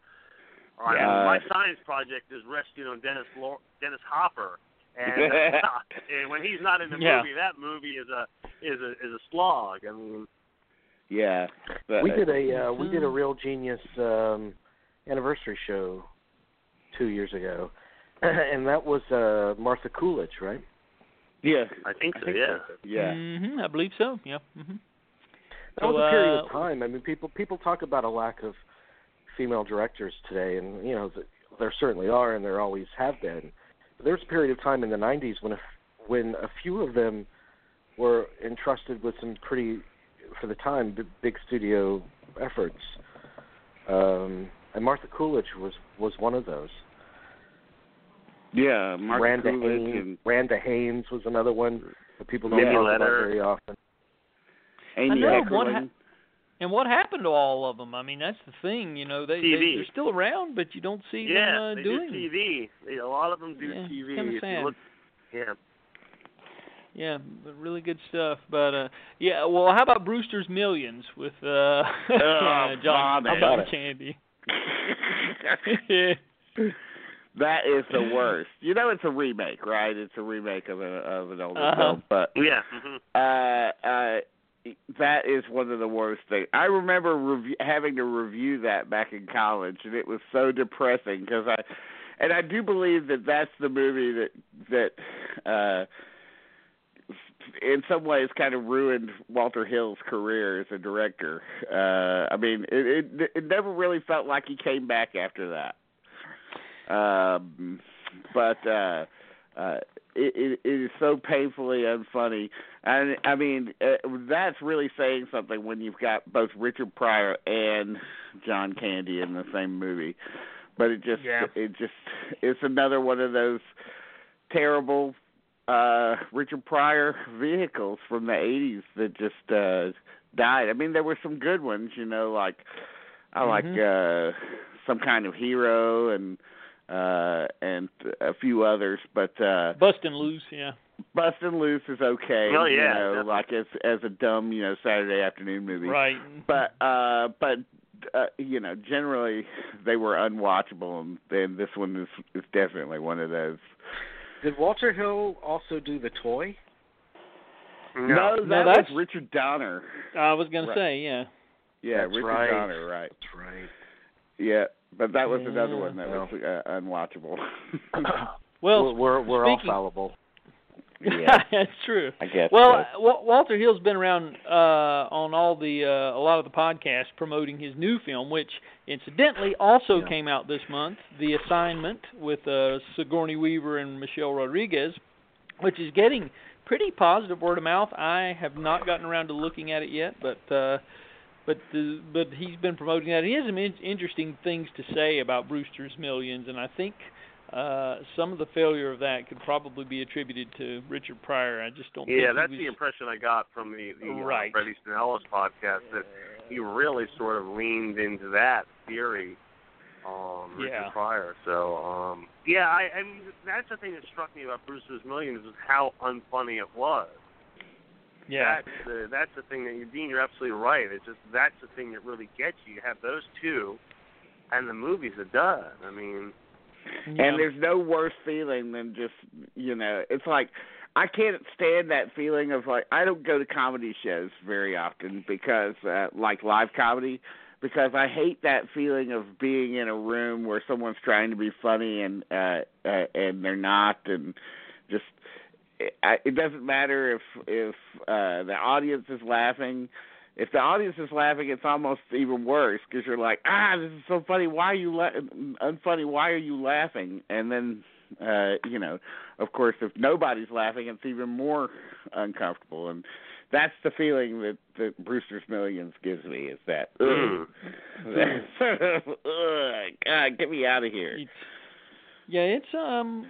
All right, Yeah. my science project is resting on Dennis Lor- Dennis Hopper, and, and when he's not in the Yeah. movie, that movie is a is a is a slog. I mean, Yeah. But, we did a uh, we did a Hmm. real genius um anniversary show two years ago and that was uh Martha Coolidge, right? Yeah. I think so. think yeah. so. Yeah. hmm I believe so. Yeah. hmm That was a period of uh, time. I mean, people people talk about a lack of female directors today, and you know there certainly are, and there always have been. But there was a period of time in the '90s when a, f- when a few of them were entrusted with some pretty, for the time, big studio efforts. Um, and Martha Coolidge was was one of those. Yeah. Mark Randa Haines, and Randa Haines was another one that people don't Mimi talk about Leder. very often. Amy know, what Heckerling. And what happened to all of them? I mean, that's the thing. You know, they, they TV. they're still around, but you don't see Yeah, them uh, they doing. do TV. They, a lot of them do Yeah, TV. kinda sad. look, yeah. Yeah, but really good stuff. But uh yeah, well, how about Brewster's Millions with uh, uh John, bother. John Bother. That is the worst. You know, it's a remake, right? It's a remake of a of an older Uh-huh. film, but Yeah. uh, uh, that is one of the worst things. I remember rev- having to review that back in college, and it was so depressing because I, and I do believe that that's the movie that that uh, in some ways kind of ruined Walter Hill's career as a director. Uh, I mean, it, it it never really felt like he came back after that. Um, but uh, uh, it, it, it is so painfully unfunny, and I mean uh, that's really saying something when you've got both Richard Pryor and John Candy in the same movie. But it just Yeah. it just it's another one of those terrible uh Richard Pryor vehicles from the 80s that just uh died. I mean there were some good ones, you know, like I like uh some kind of hero and uh and a few others, but uh Bustin' Loose, yeah. Bustin' Loose is okay, Oh, you yeah, know, definitely. like as as a dumb, you know, Saturday afternoon movie Right. but uh but uh, you know generally they were unwatchable and, and this one is is definitely one of those Did Walter Hill also do the toy? no, that No, was that's- richard donner I was gonna Right. say, yeah. yeah That's richard right. donner right That's right. yeah but that was another one that was uh, unwatchable Well, we're we're all speaking- fallible. yeah that's true. i guess Well, so. Walter Hill's been around uh, on all the uh, a lot of the podcasts promoting his new film, which incidentally also Yeah. came out this month, The Assignment with uh, Sigourney Weaver and Michelle Rodriguez, which is getting pretty positive word of mouth. I have not gotten around to looking at it yet, but uh, but the, but he's been promoting that. He has some in- interesting things to say about Brewster's Millions, and I think uh, some of the failure of that could probably be attributed to Richard Pryor. I just don't. Yeah, think that's he the impression I got from the, the Right. uh, Bret Easton Ellis podcast that he really sort of leaned into that theory, um, Richard Yeah. Pryor. So, um, yeah, I, I mean, that's the thing that struck me about Brewster's Millions is how unfunny it was. Yeah. That's the that's the thing that you Dean, you're absolutely right. It's just that's the thing that really gets you. You have those two, and the movie's are done. I mean, yeah. And there's no worse feeling than just you know, it's like I can't stand that feeling of like I don't go to comedy shows very often because uh like live comedy because I hate that feeling of being in a room where someone's trying to be funny and uh, uh and they're not and just it, I- it doesn't matter if if uh the audience is laughing if the audience is laughing, it's almost even worse because you're like, ah, this is so funny. Why are you la- unfunny? Why are you laughing? And then, uh, you know, of course, if nobody's laughing, it's even more uncomfortable. And that's the feeling that, that Brewster's Millions gives me is that, ugh, mm. ugh, God, get me out of here. It's, yeah, it's um,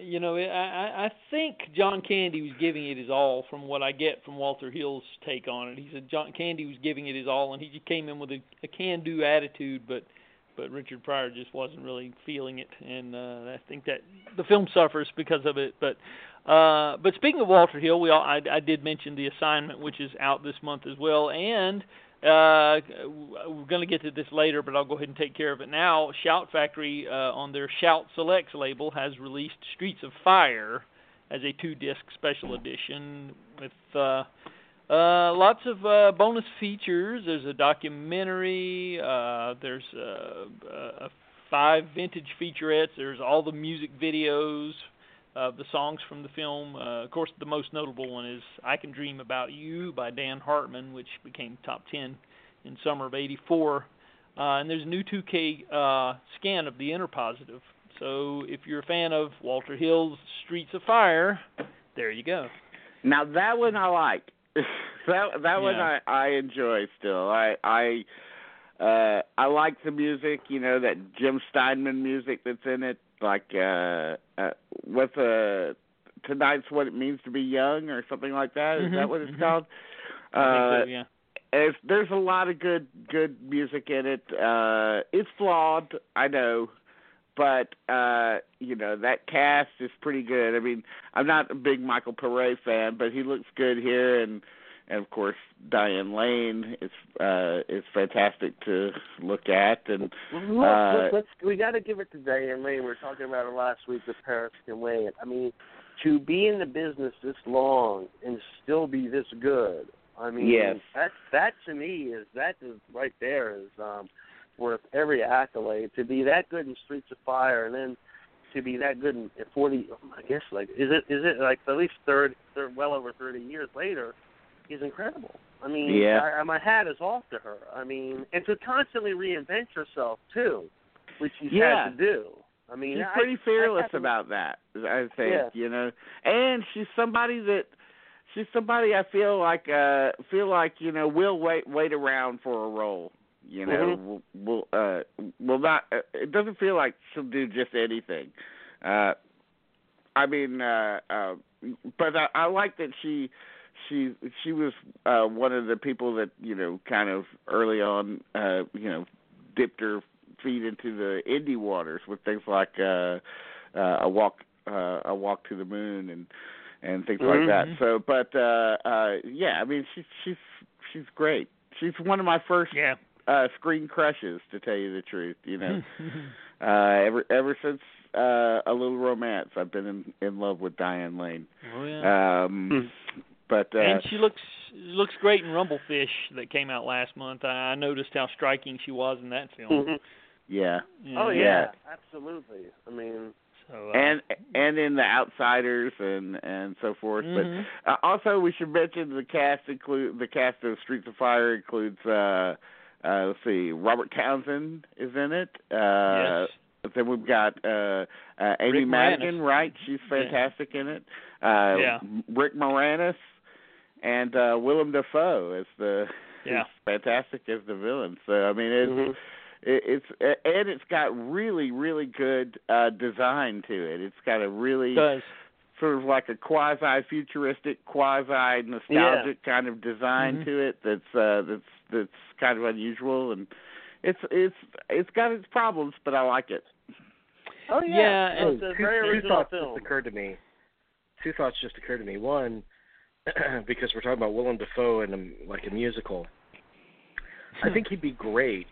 you know, I I I think John Candy was giving it his all from what I get from Walter Hill's take on it. He said John Candy was giving it his all, and he just came in with a, a can-do attitude, but but Richard Pryor just wasn't really feeling it, and uh, I think that the film suffers because of it. But uh, but speaking of Walter Hill, we all, I, I did mention the assignment, which is out this month as well, and uh, we're going to get to this later, but I'll go ahead and take care of it now. Shout Factory uh, on their Shout Selects label has released Streets of Fire as a two-disc special edition with uh, uh, lots of uh, bonus features. There's a documentary. Uh, there's uh, uh, five vintage featurettes. There's all the music videos of the songs from the film. Uh, of course, the most notable one is "I Can Dream About You" by Dan Hartman, which became top 10 in summer of '84. Uh, and there's a new 2K uh, scan of the interpositive. So if you're a fan of Walter Hill's Streets of Fire, there you go. Now that one I like. that that one I I enjoy still. I I uh I like the music, you know, that Jim Steinman music that's in it, like uh, uh what's uh tonight's what it means to be young or something like that. Is Mhm, that what it's mhm. called? Uh so, yeah. there's there's a lot of good good music in it. Uh it's flawed, I know. But uh, you know, that cast is pretty good. I mean, I'm not a big Michael Pare fan, but he looks good here and and of course Diane Lane is uh is fantastic to look at and Look, Uh, let's we got to give it to Diane Lane. We were talking about it last week with Paris can wait. I mean, to be in the business this long and still be this good. I mean, Yes. that that to me is that is right there is um worth every accolade. To be that good in Streets of Fire and then to be that good in forty. I guess like is it is it like at least third, third well over thirty years later, is incredible. I mean, Yeah. I, my hat is off to her. I mean, and to constantly reinvent yourself too, which she's Yeah. had to do. I mean, she's I- pretty fearless to- about that. I think Yeah. you know, and she's somebody that she's somebody I feel like uh feel like you know will wait wait around for a role. You know, Mhm. will will uh will not. Uh, it doesn't feel like she'll do just anything. Uh, I mean, uh, uh, but I, I like that she she she was uh one of the people that you know kind of early on uh you know dipped her feet into the indie waters with things like uh, uh, a walk uh, a walk to the moon and and things like that. Mhm. So, but uh, uh, yeah, I mean she's she's she's great. She's one of my first Yeah. uh, screen crushes, to tell you the truth. You know, uh, ever ever since uh, a little romance, I've been in in love with Diane Lane. oh, yeah. Um, but uh, and she looks looks great in Rumblefish that came out last month. I, I noticed how striking she was in that film. Mhm. yeah. Oh Yeah. yeah, absolutely. I mean, So, uh, and and in the outsiders and and so forth mhm. but uh, also we should mention the cast include the cast of streets of fire includes uh uh let's see robert townsend is in it uh yes. then we've got uh uh amy Rick madigan Moranis. right she's fantastic in it uh Yeah. rick moranis and uh willem dafoe is the Yeah. is fantastic as the villain so i mean it's mhm. it, it's and it's got really really good uh design to it it's got a really does. sort of like a quasi futuristic quasi nostalgic kind of design Mhm. to it that's uh that's that's kind of unusual and it's it's it's got its problems but i like it Oh Yeah, yeah, and it's a two, very two thoughts film. just occurred to me. Two thoughts just occurred to me. One, because we're talking about Willem Dafoe and um, like a musical, I think he'd be great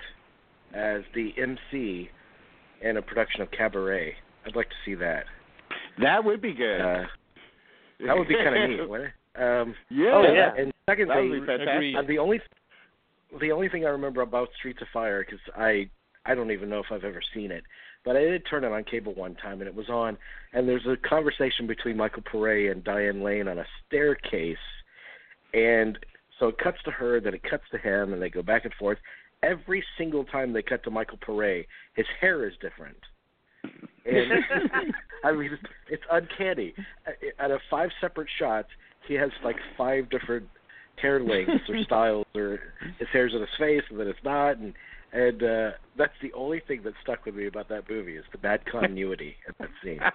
as the MC in a production of Cabaret. I'd like to see that. that would be good Uh, that would be kind of neat, wouldn't it? Um, yeah Oh, yeah. And that secondly, would be fantastic Agreed. uh, the only the only thing I remember about Streets of Fire because I I don't even know if I've ever seen it, but I did turn it on cable one time and it was on, and there's a conversation between Michael Pare and Diane Lane on a staircase, and so it cuts to her, then it cuts to him, and they go back and forth. Every single time they cut to Michael Pare, his hair is different. And I mean, it's, it's uncanny. Uh, out of five separate shots, he has like five different hair lengths or styles, or his hair's in his face and then it's not, and and uh, that's the only thing that stuck with me about that movie is the bad continuity at that scene.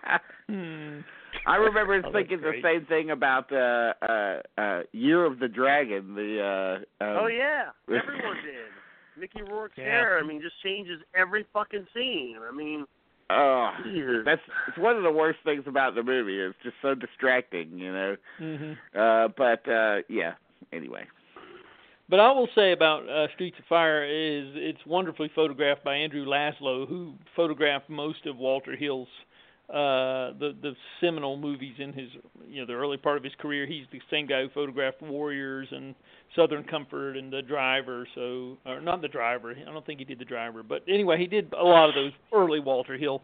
Hmm. I remember Oh, thinking the same thing about uh, uh, uh, Year of the Dragon. The uh, um, oh yeah, everyone did. Mickey Rourke's Yeah. hair, I mean, just changes every fucking scene. I mean, Oh, Jesus. that's it's one of the worst things about the movie. It's just so distracting, you know. Mhm. Uh, but uh, yeah. Anyway, But I will say about uh, Streets of Fire is it's wonderfully photographed by Andrew Laszlo, who photographed most of Walter Hill's uh the the seminal movies in his you know the early part of his career. He's the same guy who photographed Warriors and Southern Comfort and The Driver. So or not The Driver. I don't think he did The Driver, but anyway, he did a lot of those early Walter Hill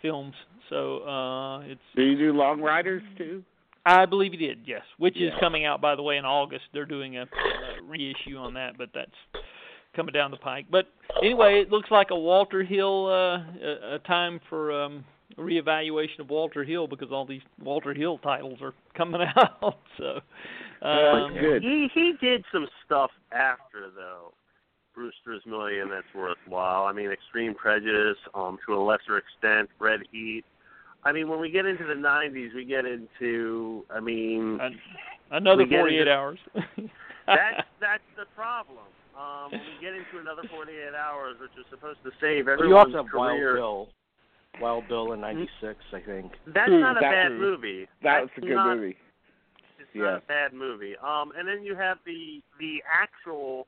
films. So uh it's do you do Long Riders too? I believe he did, yes. Which is coming out, by the way, in August. They're doing a, a reissue on that, but that's coming down the pike. But anyway, it looks like a Walter Hill, uh, a, a time for um, a reevaluation of Walter Hill because all these Walter Hill titles are coming out. So, um, good. He he did some stuff after though. Brewster's Million that's worthwhile. I mean, Extreme Prejudice, um, to a lesser extent, Red Heat. I mean, when we get into the '90s, we get into. I mean, an- another 48 into- hours. that's that's the problem. Um, when we get into another 48 hours, which is supposed to save you everyone's also have Wild Bill, Wild Bill in '96, I think. that's Hmm, not a that bad was- movie. That's a good not- movie. It's Yeah. not a bad movie. Um, and then you have the the actual,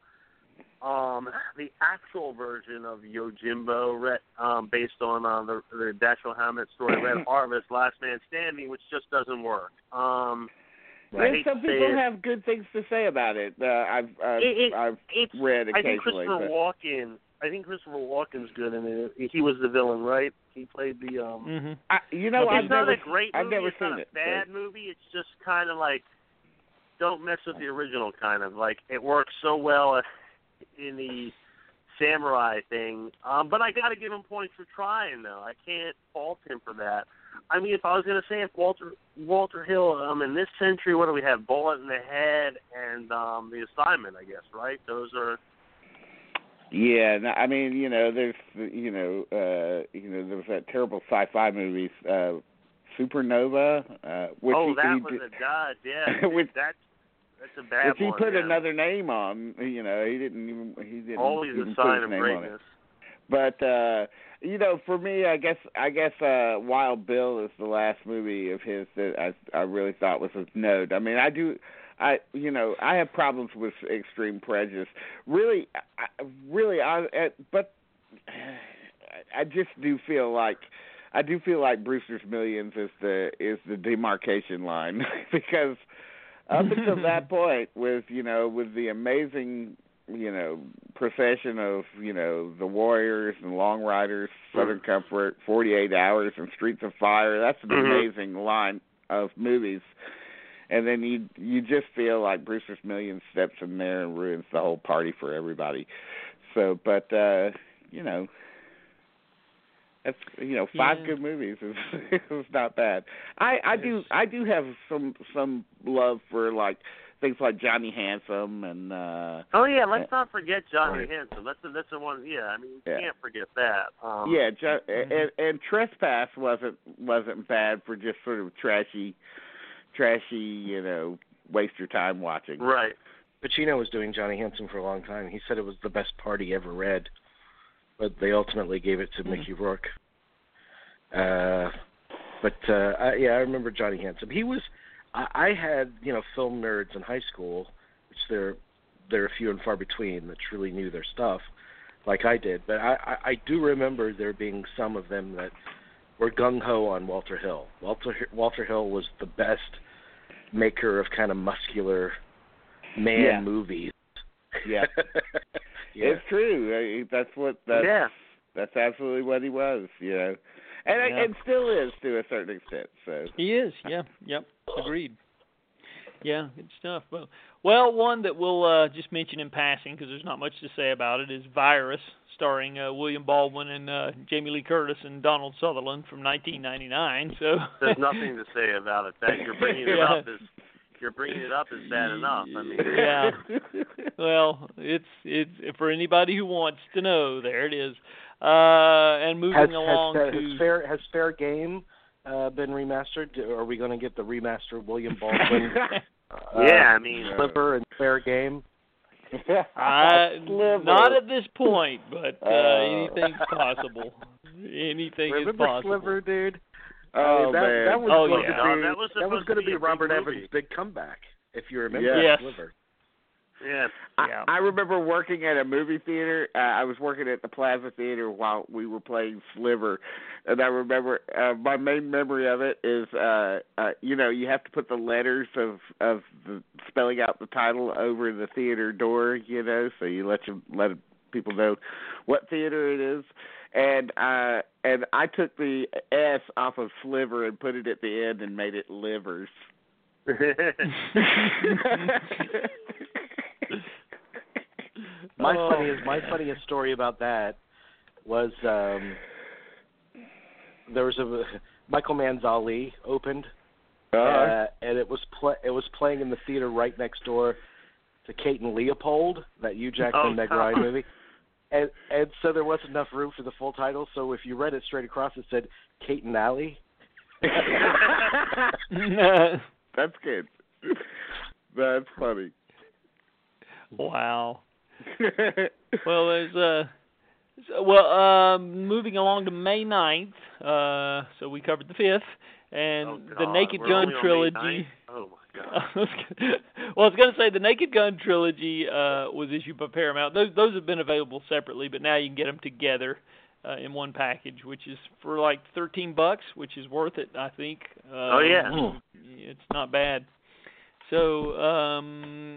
um, the actual version of Yojimbo, Red, um, based on uh, the the Dashiell Hammett story, Red Harvest, Last Man Standing, which just doesn't work. Um, I Yeah, some people it. have good things to say about it. Uh, I've I've, It- it- I've it's read I think occasionally. Christopher but- Walken. I think Christopher Walken's good in it. He was the villain, right? He played the um. Mhm. I, you know, it's I've not never, a great movie. I've never it's seen not a it. bad movie. It's just kind of like don't mess with the original. Kind of like it works so well in the samurai thing. Um, but I got to give him points for trying, though. I can't fault him for that. I mean, if I was going to say if Walter Walter Hill, um, in this century, what do we have? Bullet in the Head and um, the Assignment, I guess, right? Those are. Yeah, no, I mean, you know, there's, you know, uh, you know, there was that terrible sci-fi movie, uh, Supernova, uh, which oh, he, that he was did, a god. Yeah, Which- that's that's a bad which he one. put yeah. another name on. You know, he didn't even he didn't Always even a sign his of name on it. greatness. But uh you know, for me, I guess I guess uh Wild Bill is the last movie of his that I I really thought was a note. I mean, I do I you know, I have problems with extreme prejudice. Really I, really I uh, but I just do feel like I do feel like Brewster's Millions is the is the demarcation line because up until that point with you know with the amazing you know procession of you know the Warriors and Long Riders, Southern Comfort, Forty Eight Hours, and Streets of Fire. That's an Mhm. amazing line of movies. And then you you just feel like Brewster's Million steps in there and ruins the whole party for everybody. So, but uh, you know, that's you know five Yeah. good movies is is not bad. I I do I do have some some love for like things like Johnny Handsome and uh Oh yeah, let's not forget Johnny Right. Handsome. That's the that's the one. Yeah, I mean, you Yeah. can't forget that. Um, yeah, jo- Mhm. and, and Trespass wasn't wasn't bad for just sort of trashy trashy, you know, waste your time watching. Right. Pacino was doing Johnny Handsome for a long time. He said it was the best part he ever read, but they ultimately gave it to Mhm. Mickey Rourke. Uh, but uh, I, yeah, I remember Johnny Handsome. He was. I, I had you know film nerds in high school, which they're they're few and far between that truly knew their stuff, like I did. But I, I, I do remember there being some of them that were gung ho on Walter Hill. Walter Walter Hill was the best maker of kind of muscular man Yeah. movies. Yeah. yeah. It's true. That's what that's yeah. that's absolutely what he was, you know. And Yeah. and still is to a certain extent. So He is, yeah, yep, agreed. Yeah, good stuff. Well, well, one that we'll uh, just mention in passing because there's not much to say about it is Virus, starring uh, William Baldwin and uh, Jamie Lee Curtis and Donald Sutherland from 1999. So There's nothing to say about it. That you're bringing it up is you're bringing it up is bad enough. I mean, Yeah. well, it's it's for anybody who wants to know. There it is. Uh, and moving has, along has, to has fair has fair game uh, been remastered? Are we going to get the remastered William Baldwin? uh, yeah. I mean, Sliver and fair game. I, not at this point, but uh, Uh. anything's possible. Anything is possible. Remember possible. Sliver, dude? I Oh mean, that, man. that was Oh, going yeah. to No, be that was was going to to be be big Robert movie. Evans' big comeback. If you remember Yeah. that Yes. Sliver. yeah. Yeah. I, I remember working at a movie theater. Uh, I was working at the Plaza Theater while we were playing Sliver, and I remember uh, my main memory of it is, uh, uh, you know, you have to put the letters of of the spelling out the title over the theater door, you know, so you let you let people know what theater it is. And uh and I took the S off of sliver and put it at the end and made it livers. My Oh, funniest my funniest story about that was um there was a Michael Mann's Ali opened Uh, uh, and it was pla it was playing in the theater right next door to Kate and Leopold, that Hugh Jackman Oh, Meg no. Ryan movie. And and so there wasn't enough room for the full title, so if you read it straight across it said Kate and Ali. That's good. That's funny. wow. Well, there's uh, so- well, um, moving along to May 9th. Uh, so we covered the fifth, and Oh, the Naked we're Gun only on May trilogy. Oh my god. well, I was going to say the Naked Gun trilogy uh, was issued by Paramount. Those those have been available separately, but now you can get them together uh, in one package, which is for like thirteen bucks, which is worth it, I think. Uh, Oh, yeah. Mm. it's not bad. So um,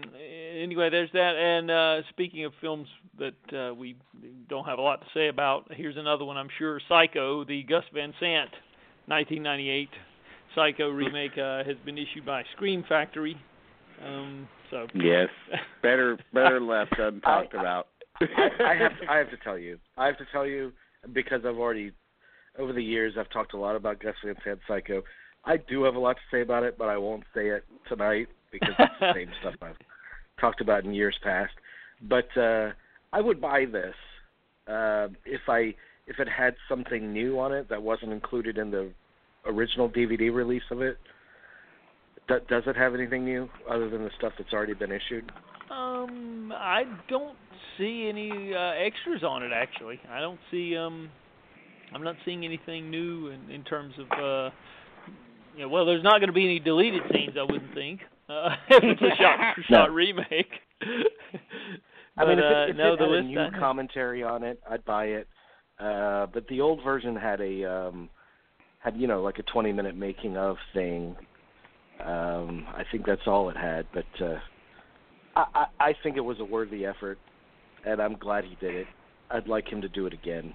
anyway, there's that. And uh, speaking of films that uh, we don't have a lot to say about, here's another one. I'm sure Psycho, the Gus Van Sant, 1998 Psycho remake, uh, has been issued by Scream Factory. Um, so yes, better better left untalked I, about. I, I have to, I have to tell you. I have to tell you because I've already over the years I've talked a lot about Gus Van Sant Psycho. I do have a lot to say about it, but I won't say it tonight because it's the same stuff I've talked about in years past. But uh I would buy this uh, if I if it had something new on it that wasn't included in the original DVD release of it. D- does it have anything new other than the stuff that's already been issued? Um, I don't see any uh, extras on it actually. I don't see um, I'm not seeing anything new in, in terms of uh, you know, well, there's not going to be any deleted scenes, I wouldn't think. Uh, if it's a shot for shot No. remake. I mean, if uh, it, if no, it the had a new I- commentary on it, I'd buy it. Uh, but the old version had a um, had you know like a 20 minute making of thing. Um, I think that's all it had, but uh, I, I I think it was a worthy effort, and I'm glad he did it. I'd like him to do it again.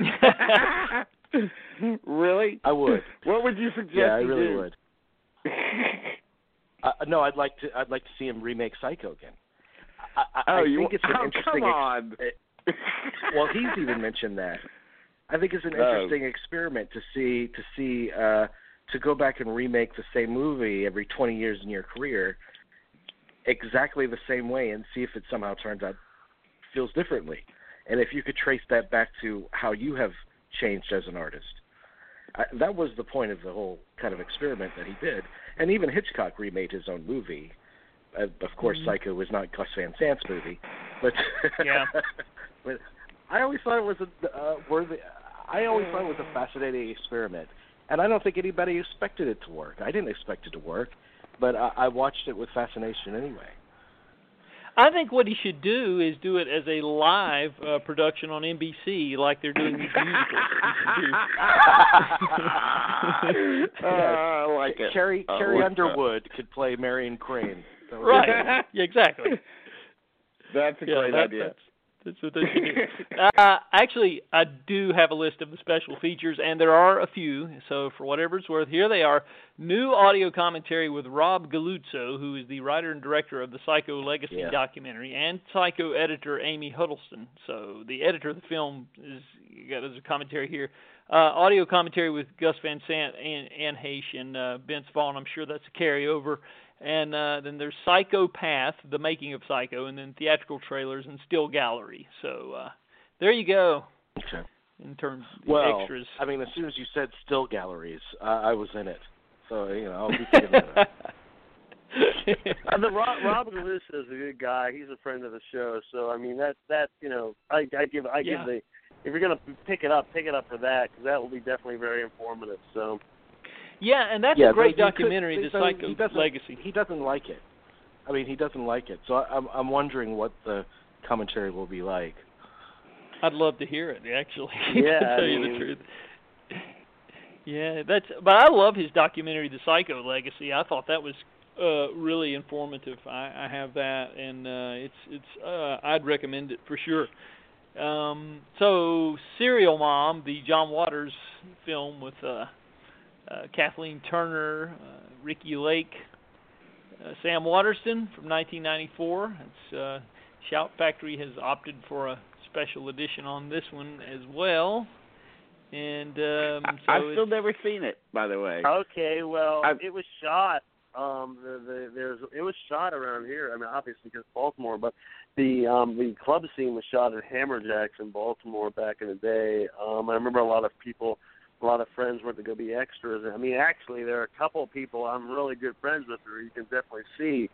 really? I would. What would you suggest? yeah, I really do? would. Uh, no, I'd like to. I'd like to see him remake Psycho again. I, I, Oh, I you? think it's an oh, interesting. come on. ex- well, he's even mentioned that. I think it's an Oh. interesting experiment to see to see uh, to go back and remake the same movie every 20 years in your career, exactly the same way, and see if it somehow turns out feels differently, and if you could trace that back to how you have changed as an artist. I, that was the point of the whole kind of experiment that he did, and even Hitchcock remade his own movie. Uh, of course, Mhm. Psycho was not Gus Van Sant's movie, but Yeah. but I always thought it was a uh, worthy. I always thought it was a fascinating experiment, and I don't think anybody expected it to work. I didn't expect it to work, but I, I watched it with fascination anyway. I think what he should do is do it as a live uh, production on NBC, like they're doing these musicals. Uh, I like it. Carrie I Carrie like Underwood could play Marion Crane. Was- right? Yeah, exactly. That's a yeah, great that, idea. That's, that's what they should do. Uh, actually, I do have a list of the special features, and there are a few. So, for whatever it's worth, here they are: new audio commentary with Rob Galluzzo, who is the writer and director of the Psycho Legacy Yeah. documentary, and Psycho editor Amy Duddleston. So, the editor of the film is got as a commentary here. Uh, audio commentary with Gus Van Sant and Anne Heche and uh, Vince Vaughn. I'm sure that's a carryover. And uh, then there's Psycho Path, the making of Psycho, and then theatrical trailers and still gallery. So uh, there you go Okay. in terms of the Well, extras. I mean, as soon as you said still galleries, I, I was in it. So you know, I'll be thinking that. Uh, the Rob, Rob Galluzzo is a good guy. He's a friend of the show. So I mean, that that you know, I I give I Yeah. give the if you're gonna pick it up, pick it up for that because that will be definitely very informative. So yeah, and that's yeah, a great he could- documentary, The Psycho he Legacy. He doesn't like it. I mean, he doesn't like it. So I, I'm I'm wondering what the commentary will be like. I'd love to hear it actually. Yeah, to I tell you the truth. Yeah, that's. But I love his documentary, The Psycho Legacy. I thought that was uh really informative. I, I have that, and uh it's it's. uh I'd recommend it for sure. Um, so, Serial Mom, the John Waters film with uh, Kathleen Turner, uh, Ricki Lake, uh, Sam Waterston from 1994. It's uh, Shout Factory has opted for a special edition on this one as well. And um, so I've still never seen it, by the way. okay, well, I've- it was shot. Um, the, the there's it was shot around here. I mean, obviously because Baltimore, but the um the club scene was shot at Hammerjacks in Baltimore back in the day. Um, I remember a lot of people, a lot of friends went to go be extras. I mean, actually, there are a couple of people I'm really good friends with who you can definitely see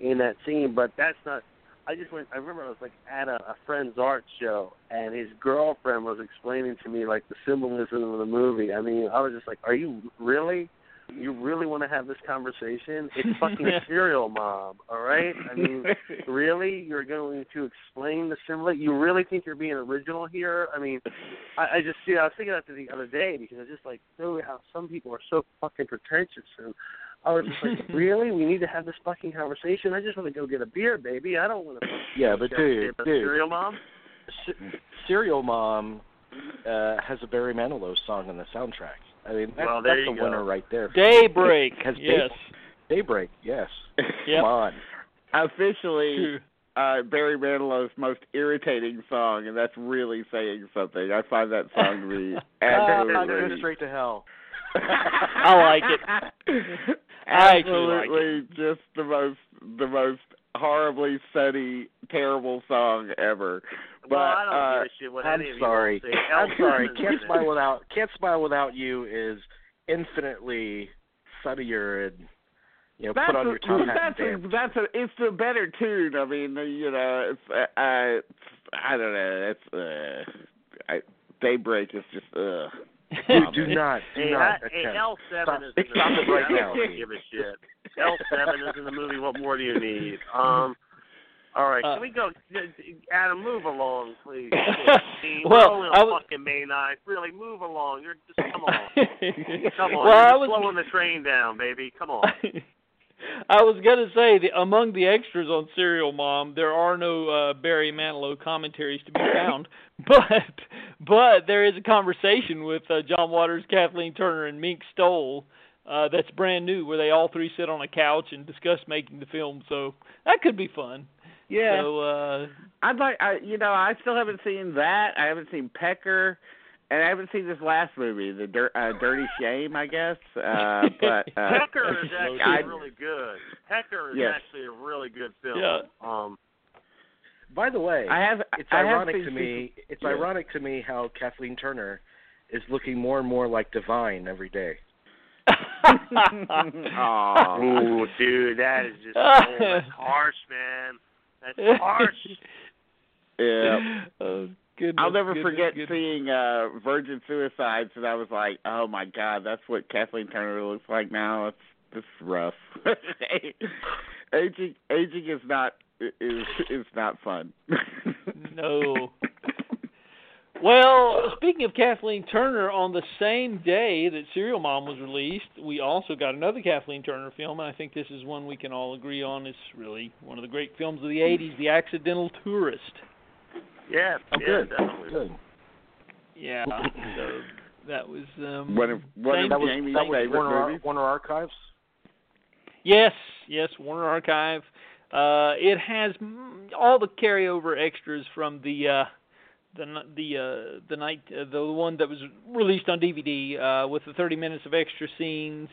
in that scene. But that's not. I just went. I remember I was like at a, a friend's art show, and his girlfriend was explaining to me like the symbolism of the movie. I mean, I was just like, "Are you really?" You really want to have this conversation? It's fucking serial mom, all right? I mean, really? You're going to explain the symbol? You really think you're being original here? I mean, I, I just see. I was thinking about that the other day because I just like so how some people are so fucking pretentious and I was just like, really? We need to have this fucking conversation. I just want to go get a beer, baby. I don't want to. Yeah, but dude, dude, Serial mom. S- Serial Mom uh, has a Barry Manilow song on the soundtrack. I mean, that's, Well, that's you a go. winner right there. Daybreak. Has yes. Daybreak, yes. Yep. Come on. Officially, uh, Barry Manilow's most irritating song, and that's really saying something. I find that song to be go absolutely. straight to hell. I like it. I actually like Absolutely, just the most the most horribly sunny, terrible song ever. But well, I don't uh, give a shit what I'm any of you sorry. all say. I'm sorry. Can't smile without Can't smile without you is infinitely sunnier and you know that's put on a, your top hat that's and a, dance. that's a it's a better tune. I mean, uh, you know, it's uh, uh I don't know. It's uh, I, Daybreak is just uh. Dude, do not, do Hey, not I, hey, L seven Stop- is in the stop it movie. right I don't now, give a shit. L seven is in the movie. What more do you need? Um. All right, Uh, can we go? Adam, move along, please. Well, we're only I on was- fucking May 9th. Really, move along. You're just come on, come on. well, I You're was slowing the train down, baby. Come on. I was gonna say the among the extras on Serial Mom, there are no uh, Barry Manilow commentaries to be found, but but there is a conversation with uh, John Waters, Kathleen Turner, and Mink Stole uh, that's brand new, where they all three sit on a couch and discuss making the film. So that could be fun. Yeah, So uh, I'd like I you know I still haven't seen that. I haven't seen Pecker, and I haven't seen this last movie, the Dir- uh, Dirty Shame, I guess. Uh, but uh, Pecker is actually I- really good. Pecker is Yes. actually a really good film. Yeah. Um. By the way, I have it's I ironic seen to me. It's yeah. ironic to me how Kathleen Turner is looking more and more like Divine every day. oh, Ooh, dude, that is just oh, that's harsh, man. That's harsh. yeah. oh, goodness, I'll never goodness, forget goodness. seeing uh Virgin Suicides and I was like, Oh my god, that's what Kathleen Turner looks like now. It's it's rough. aging aging is not is is not fun. No. Well, speaking of Kathleen Turner, on the same day that Serial Mom was released, we also got another Kathleen Turner film, and I think this is one we can all agree on is really one of the great films of the 80s, The Accidental Tourist. Yeah, Oh, yeah, good, definitely. good. Yeah. So that was um one of one same- of That was Jamie's that was Warner, Ar- Warner Archives. Yes, yes, Warner Archive. Uh, it has all the carryover extras from the uh, the the uh, the night uh, the one that was released on DVD uh, with the 30 minutes of extra scenes.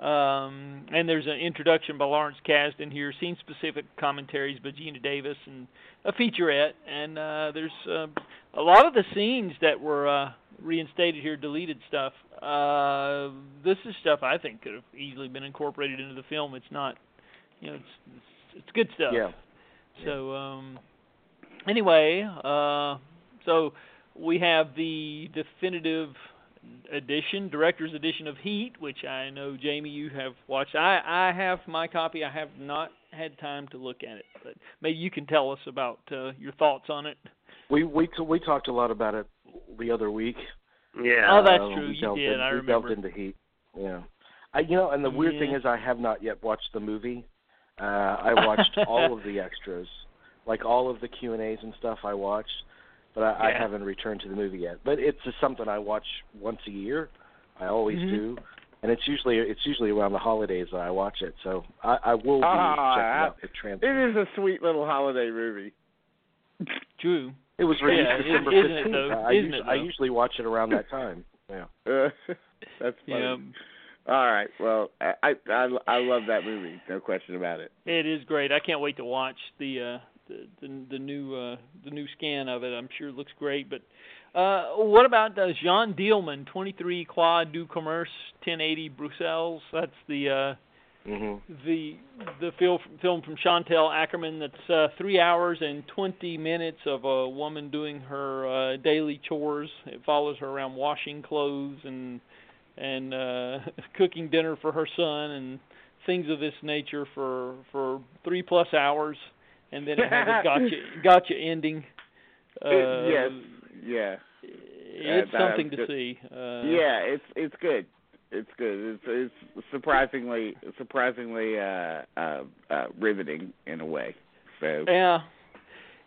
Um, and there's an introduction by Lawrence Kasdan here, scene specific commentaries by Geena Davis, and a featurette. And uh, there's uh, a lot of the scenes that were uh, reinstated here, deleted stuff. Uh, this is stuff I think could have easily been incorporated into the film. It's not, you know, it's it's, it's good stuff. Yeah. So um, anyway, uh, so we have the definitive edition, director's edition of Heat, which I know Jamie you have watched. I I have my copy. I have not had time to look at it, but maybe you can tell us about uh, your thoughts on it. We we we talked a lot about it the other week. Yeah. Oh, that's Uh, true. we You did. in- I we remember. delved into Heat. Yeah. I you know, and the weird thing is I have not yet watched the movie. Uh I watched all of the extras, like all of the Q and A's and stuff. I watched, but I, I haven't returned to the movie yet. But it's just something I watch once a year. I always Mhm. do, and it's usually it's usually around the holidays that I watch it. So I, I will be Ah, checking out the It transfer. is a sweet little holiday movie. True. It was released Yeah, December fifteenth. I, usually, it, I usually watch it around that time. Yeah. Uh, that's funny. Yeah. All right. Well, I, I I I love that movie. No question about it. It is great. I can't wait to watch the uh the the, the new uh the new scan of it. I'm sure it looks great, but uh what about uh, Jeanne Dielman, 23 Quai du Commerce 1080 Bruxelles? That's the uh Mhm. the the film film from Chantal Akerman that's uh 3 hours and 20 minutes of a woman doing her uh daily chores. It follows her around washing clothes and and uh cooking dinner for her son and things of this nature for for 3 plus hours and then it has a gotcha gotcha ending. Uh, It- yes. Yeah. It's Uh, something to that- see. Uh, yeah. It's it's good. It's good. It's it's surprisingly surprisingly uh, uh, uh, riveting in a way. So Yeah,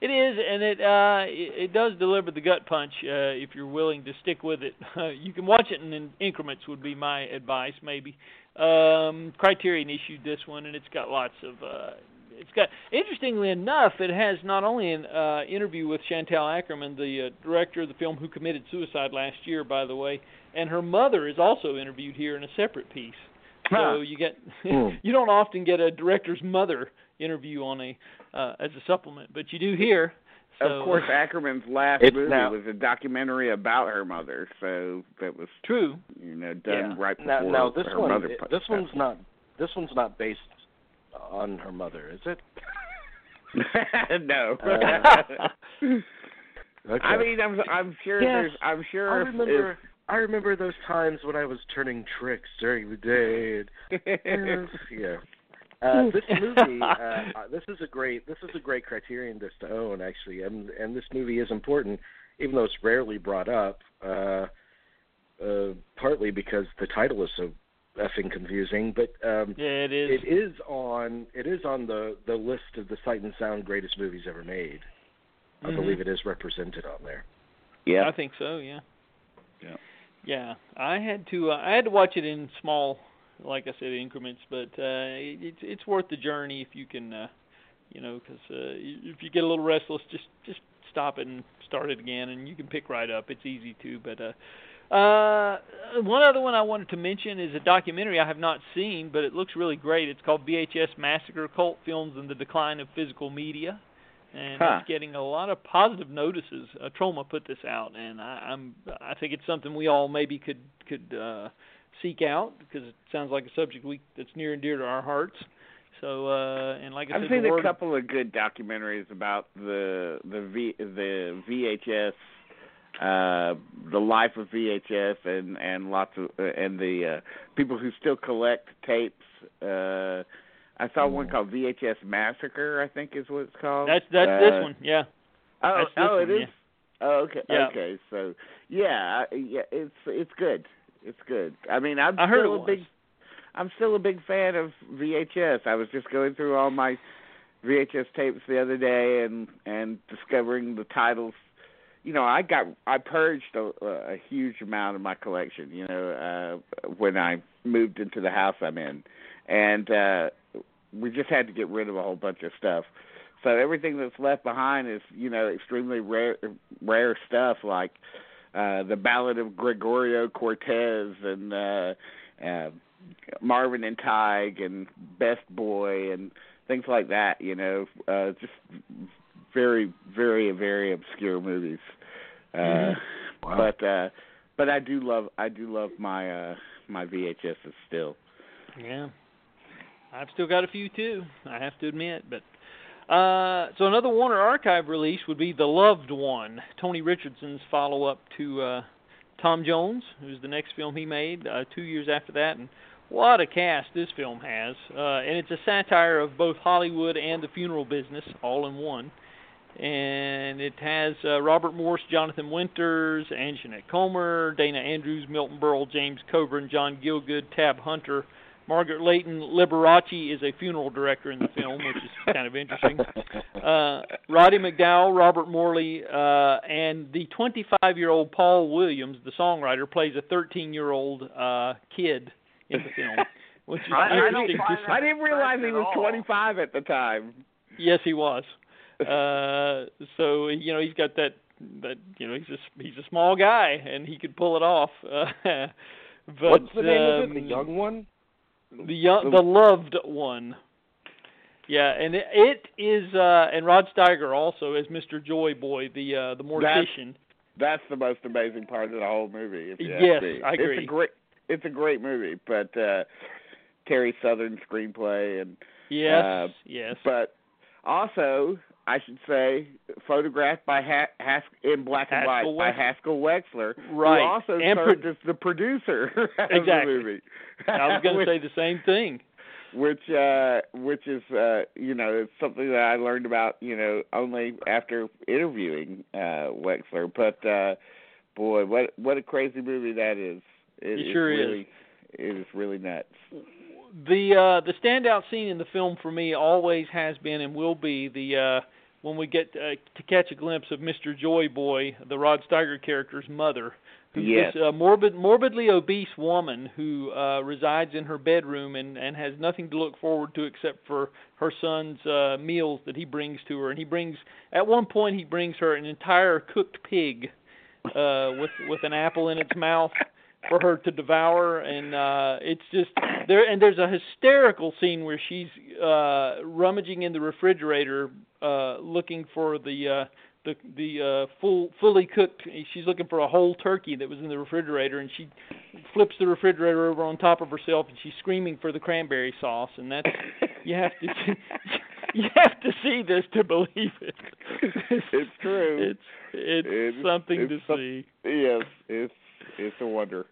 it is, and it uh, it, it does deliver the gut punch uh, if you're willing to stick with it. Uh, you can watch it in, in increments. Would be my advice, maybe. Um, Criterion issued this one, and it's got lots of. Uh, it's got interestingly enough, it has not only an uh, interview with Chantal Akerman, the uh, director of the film who committed suicide last year, by the way, and her mother is also interviewed here in a separate piece. Huh. So you get Hmm. you don't often get a director's mother interview on a uh, as a supplement, but you do here. So, of course, Akerman's last It's movie now- was a documentary about her mother. So that was true. you know done Yeah. right before Now, now this her one, mother. It, this one's not, this one's not based on her mother, is it? no. Uh, Okay. I mean, I'm I'm sure Yes, there's I'm I sure if- remember, I remember those times when I was turning tricks during the day. And, yeah. Uh, this movie, uh, uh, this is a great, this is a great criterion disc to own, actually, and and this movie is important, even though it's rarely brought up. Uh, uh, partly because the title is so effing confusing, but um, Yeah, it is. it is on it is on the the list of the Sight and Sound greatest movies ever made. I Mhm. believe it is represented on there. yeah. I think so. Yeah. Yeah. Yeah, I had to. Uh, I had to watch it in small, like I said, increments. But uh, it, it's it's worth the journey if you can, uh, you know, because uh, if you get a little restless, just just stop it and start it again, and you can pick right up. It's easy to. But uh, uh, one other one I wanted to mention is a documentary I have not seen, but it looks really great. It's called VHS Massacre: Cult Films and the Decline of Physical Media. And Huh. it's getting a lot of positive notices. Uh, Troma put this out, and I, I'm I think it's something we all maybe could could uh, seek out because it sounds like a subject we that's near and dear to our hearts. So uh, and like I I've said, seen a couple of good documentaries about the the v, the VHS, uh, the life of VHS, and and lots of uh, and the uh, people who still collect tapes. Uh, I saw one called VHS Massacre. I think is what it's called. that's that's Uh, this one, yeah. Oh, oh, one, it is. yeah. Oh, okay, Yeah. okay. So, yeah, yeah, it's it's good. It's good. I mean, I'm I still a was. big, I'm still a big fan of VHS. I was just going through all my VHS tapes the other day and and discovering the titles. You know, I got I purged a, a huge amount of my collection. You know, uh, when I moved into the house I'm in, and uh, we just had to get rid of a whole bunch of stuff. So everything that's left behind is, you know, extremely rare rare stuff like uh the Ballad of Gregorio Cortez and uh, uh Marvin and Tige and Best Boy and things like that, you know, uh just very very very obscure movies. Uh Mhm. Wow. but uh but I do love I do love my uh my VHSs still. Yeah. I've still got a few too, I have to admit, but uh so another Warner Archive release would be The Loved One, Tony Richardson's follow up to uh Tom Jones, who's the next film he made, uh 2 years after that and what a cast this film has. Uh and it's a satire of both Hollywood and the funeral business all in one. And it has uh, Robert Morse, Jonathan Winters, Anjanette Comer, Dana Andrews, Milton Berle, James Coburn, John Gielgud, Tab Hunter, Margaret Leighton Liberace is a funeral director in the film, which is kind of interesting. Uh, Roddy McDowall, Robert Morley, uh, and the 25-year-old Paul Williams, the songwriter, plays a 13-year-old uh, kid in the film, which is I- I don't interesting. find that- I didn't realize he was 25 at the time. Yes, he was. Uh, so you know he's got that that you know he's a he's a small guy and he could pull it off. Uh, but What's the name of it? The um, young one? the young, the loved one. Yeah, and it, it is uh and Rod Steiger also is Mr. Joy Boy, the uh the mortician. That's the most amazing part of the whole movie. If you Yes. I It's agree. a great, it's a great movie, but uh Terry Southern screenplay, and yes, uh, yes. but also I should say photographed by ha- Has- in black and Haskell white by Wexler. Haskell Wexler, Right. who also And served pro- as the producer of the Exactly. movie. I was going to say the same thing. which uh which is uh you know it's something that I learned about you know only after interviewing uh Wexler but uh boy what what a crazy movie that is it, It it's sure is. really, it is really nuts. The uh, the standout scene in the film for me always has been and will be the uh, when we get uh, to catch a glimpse of Mr. Joy Boy, the Rod Steiger character's mother, who's Yes. this uh, morbid, morbidly obese woman who uh, resides in her bedroom and and has nothing to look forward to except for her son's uh, meals that he brings to her. And he brings at one point he brings her an entire cooked pig uh, with with an apple in its mouth for her to devour and uh it's just there and there's a hysterical scene where she's uh rummaging in the refrigerator uh looking for the uh the the uh full fully cooked she's looking for a whole turkey that was in the refrigerator and she flips the refrigerator over on top of herself and she's screaming for the cranberry sauce and that's you have to you have to see this to believe it It's true. it's it's It's- something it's to some- see Yes, it's it's a wonder.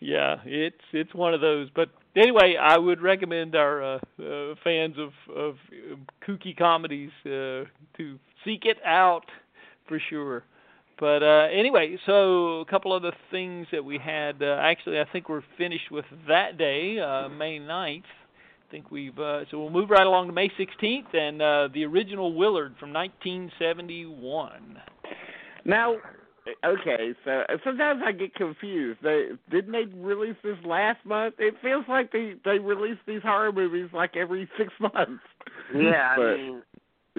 Yeah, it's it's one of those. But anyway, I would recommend our uh, uh, fans of of kooky comedies uh, to seek it out for sure. But uh, anyway, so a couple other things that we had. Uh, actually, I think we're finished with that day, uh, May 9th. I think we've so we'll move right along to May 16th and the original Willard from 1971. Now, okay, so sometimes I get confused. They didn't they release this last month? It feels like they they release these horror movies like every six months. Yeah, I mean,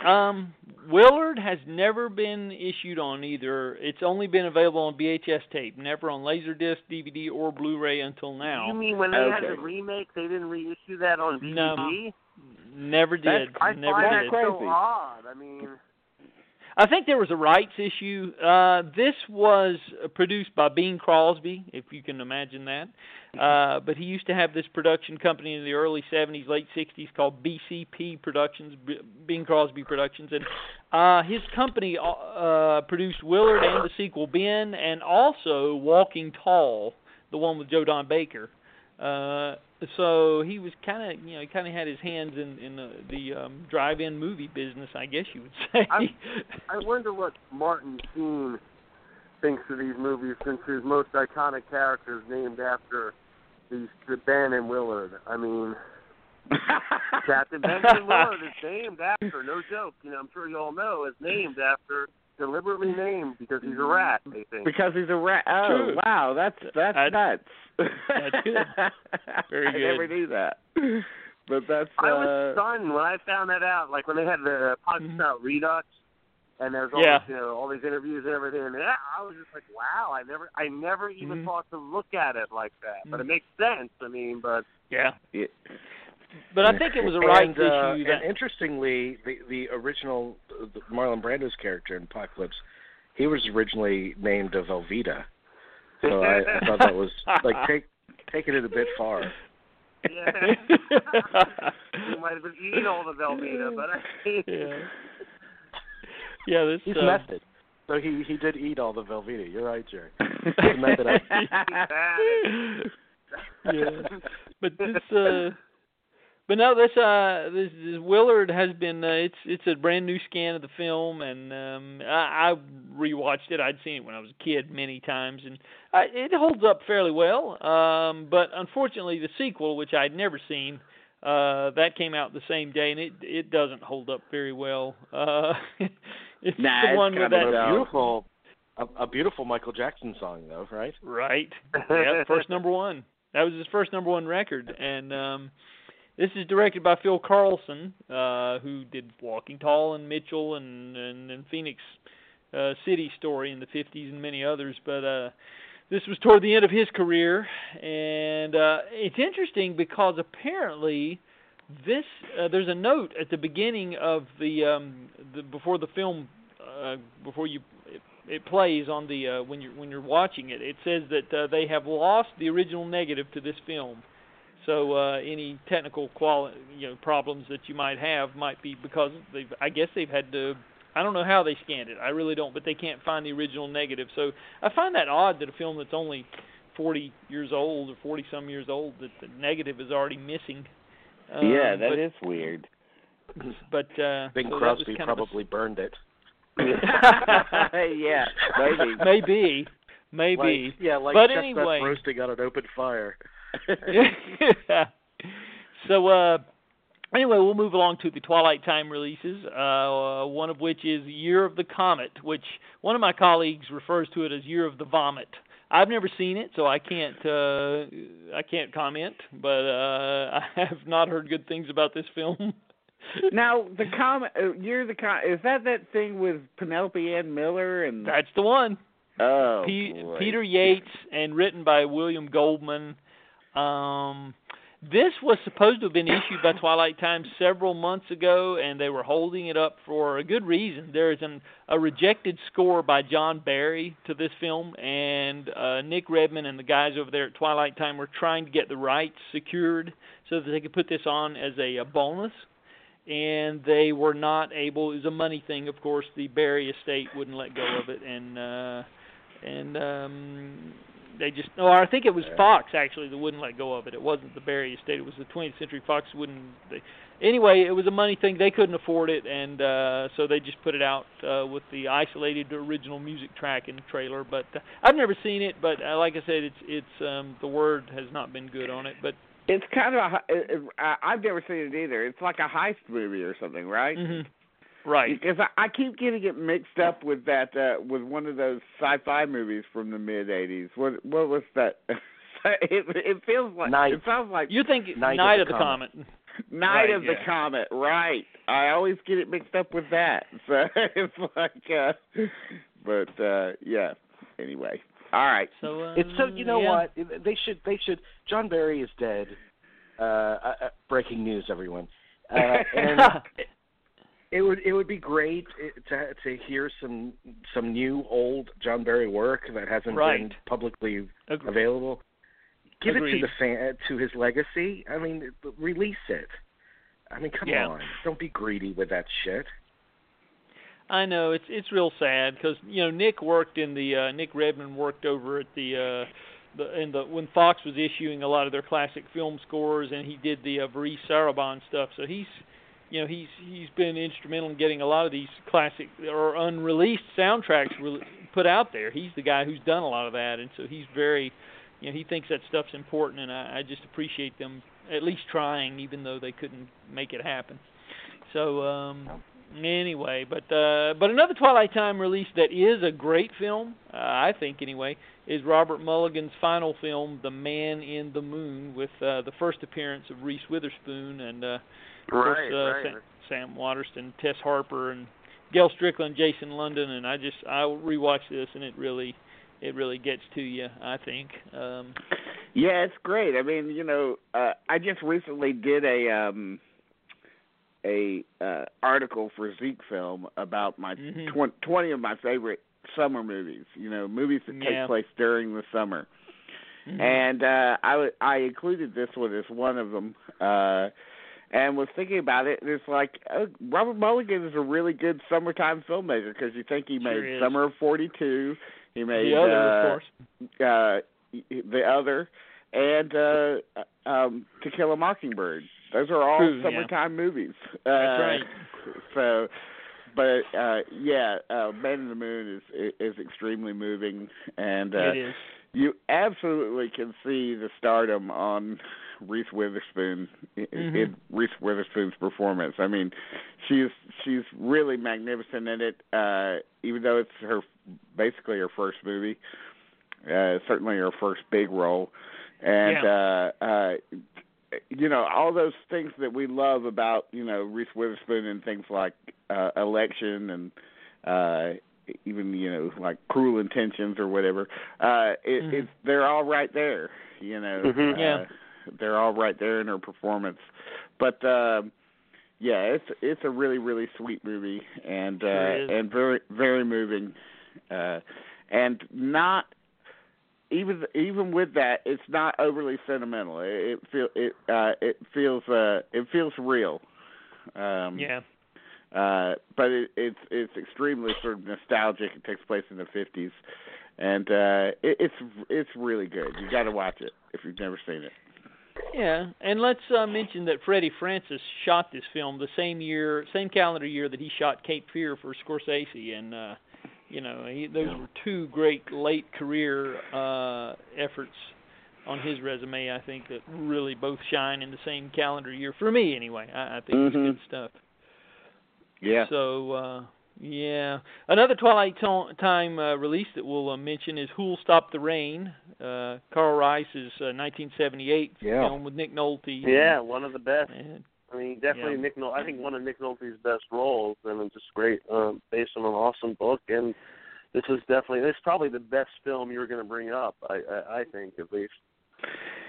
Um, Willard has never been issued on either. It's only been available on VHS tape, never on Laserdisc, DVD, or Blu-ray until now. you mean when they had the remake, they didn't reissue that on DVD? No. DVD? Never That's- did. I never find did. that so odd. I mean, I think there was a rights issue. Uh, this was produced by Bing Crosby, if you can imagine that. Uh, but he used to have this production company in the early 70s, late 60s called BCP Productions, B- Bing Crosby Productions, and uh, his company uh, uh, produced Willard and the sequel Ben, and also Walking Tall, the one with Joe Don Baker. Uh, so he was kind of, you know, he kind of had his hands in in the, the um, drive-in movie business, I guess you would say. I'm- I wonder what Martin Sheen thinks of these movies since his most iconic character is named after these the Ben Willard. I mean, Captain Benjamin Willard is named after, no joke. You know, I'm sure you all know, is named after, deliberately named because he's a rat. They think. because he's a rat. Oh, True. wow, that's that's That- nuts. that's good. Very I never good. knew that. But that's I uh was stunned when I found that out. Like when they had the podcast Mhm. about Redux, and there's all Yeah. these, you know all these interviews and everything. And yeah, I was just like, wow, I never, I never even Mhm. thought to look at it like that. But it Mhm. makes sense. I mean, but yeah, yeah. But I think it was a rights and, uh, issue. That, and interestingly, the the original uh, the Marlon Brando's character in Apocalypse, he was originally named uh, Velveeta. So I, I thought that was like take taking it a bit far. yeah, he might have been eating all the Velveeta, but I yeah, yeah. This He's uh, method. So he he did eat all the Velveeta. You're right, Jerry. He's method acting. yeah. But this uh but no, this uh this, this Willard has been uh, it's it's a brand new scan of the film and um I, I rewatched it. I'd seen it when I was a kid many times and I, it holds up fairly well. Um but unfortunately the sequel which I'd never seen uh that came out the same day and it it doesn't hold up very well. Uh it's Nah, the it's one with kinda that a beautiful a, a beautiful Michael Jackson song though, right? Right. yeah, first number one. That was his first number one record, and um, this is directed by Phil Karlson, uh, who did Walking Tall and Mitchell and and, and Phenix uh, City Story in the '50s and many others. But uh, this was toward the end of his career, and uh, it's interesting because apparently this uh, there's a note at the beginning of the um, the before the film uh, before you it, it plays on the uh, when you're when you're watching it. It says that uh, they have lost the original negative to this film. So uh, any technical quali- you know problems that you might have might be because they've I guess they've had to I don't know how they scanned it. I really don't, but they can't find the original negative. So I find that odd that a film that's only 40 years old or 40 some years old that the negative is already missing. Um, yeah, that but, is weird. But uh, Bing so Crosby kind of a- probably burned it. yeah, maybe. maybe, maybe. Like, yeah, like But chestnuts anyway. roasting on an open fire. so uh anyway, we'll move along to the Twilight Time releases. Uh, one of which is Year of the Comet, which one of my colleagues refers to it as Year of the Vomit. I've never seen it, so I can't uh, I can't comment. But uh, I have not heard good things about this film. now the comet, uh, Year of the Comet, is that that thing with Penelope Ann Miller and? That's the one. Oh, P-. Peter Yates and written by William Goldman. Um, this was supposed to have been issued by Twilight Time several months ago, and they were holding it up for a good reason. There is an, a rejected score by John Barry to this film, and uh, Nick Redman and the guys over there at Twilight Time were trying to get the rights secured so that they could put this on as a, a bonus. And they were not able. It was a money thing, of course. The Barry estate wouldn't let go of it, and uh, and um, they just no I think it was Fox actually that wouldn't let go of it. It wasn't the Barry estate. It was the 20th Century Fox wouldn't. They, anyway, it was a money thing. They couldn't afford it, and uh, so they just put it out uh, with the isolated original music track and trailer. But uh, I've never seen it. But uh, like I said, it's it's um, the word has not been good on it. But It's kind of a. uh, uh, I've never seen it either. It's like a heist movie or something, right? mhm. Right, Because I, I keep getting it mixed up with that uh with one of those sci-fi movies from the mid '80s. What what was that? it it feels like Night. it sounds like you think Night Night, of of the the Comet. Comet? Night Right, of the yeah. Comet, right? I always get it mixed up with that. So it's like, uh but uh yeah. Anyway, all right. So uh, It's so you know yeah. what they should they should John Barry is dead. Uh, uh, uh, breaking news, everyone. Uh, and it would it would be great to to hear some some new old John Barry work that hasn't been publicly Agre- available. Give it to the fan to his legacy. I mean, release it. I mean, come Yeah. on, don't be greedy with that shit. I know it's it's real sad because you know Nick worked in the uh, Nick Redman worked over at the uh, the in the when Fox was issuing a lot of their classic film scores and he did the uh, Maurice Sarabon stuff. So he's you know he's he's been instrumental in getting a lot of these classic or unreleased soundtracks re- put out there. He's the guy who's done a lot of that, and so he's very you know he thinks that stuff's important, and I, I just appreciate them at least trying, even though they couldn't make it happen. So um anyway, but uh but another Twilight Time release that is a great film, uh, I think anyway, is Robert Mulligan's final film, The Man in the Moon, with uh the first appearance of Reese Witherspoon and uh of course, uh, right. Sam, Sam Waterston, Tess Harper and Gail Strickland, Jason London and I just I rewatched this and it really it really gets to you, I think. Um Yeah, it's great. I mean, you know, uh, I just recently did a um a uh article for Zeke Film about my Mhm. twen- 20 of my favorite summer movies. You know, movies that Yeah. take place during the summer. mhm. And uh I w- I included this one as one of them. Uh and was thinking about it, and it's like uh, Robert Mulligan is a really good summertime filmmaker because you think he made is. Summer of '42, he made the other, uh, of course. uh the other and uh um To Kill a Mockingbird. Those are all True, yeah. summertime movies. Uh, That's right. So but uh yeah, uh Man in the Moon is is extremely moving and uh it is. you absolutely can see the stardom on Reese Witherspoon in, Mhm. in Reese Witherspoon's performance. I mean, she's she's really magnificent in it. Uh, even though it's her basically her first movie, uh, certainly her first big role, and uh, uh, you know all those things that we love about you know Reese Witherspoon and things like uh, Election and. uh even you know like cruel intentions or whatever uh it, Mhm. it's they're all right there you know Mhm. uh, Yeah. they're all right there in her performance but um yeah it's it's a really really sweet movie and uh is. and very very moving uh and not even even with that it's not overly sentimental it, it feel it uh it feels uh it feels real um Yeah. uh, but it, it's it's extremely sort of nostalgic. It takes place in the fifties, and uh, it, it's it's really good. You got to watch it if you've never seen it. Yeah, and let's uh, mention that Freddie Francis shot this film the same year, same calendar year that he shot Cape Fear for Scorsese, and uh, you know he, those were two great late career uh, efforts on his resume. I think that really both shine in the same calendar year for me, anyway. I, I think Mhm. it's good stuff. Yeah. So uh yeah, another Twilight to- Time uh, release that we'll uh, mention is Who'll Stop the Rain. Uh, Karel Reisz's uh, 1978 Yeah. film with Nick Nolte. Yeah, one of the best. And, I mean, definitely Yeah. Nick Nolte. I think one of Nick Nolte's best roles, and it's just great, um, based on an awesome book. And this is definitely this is probably the best film you're going to bring up. I, I I think at least.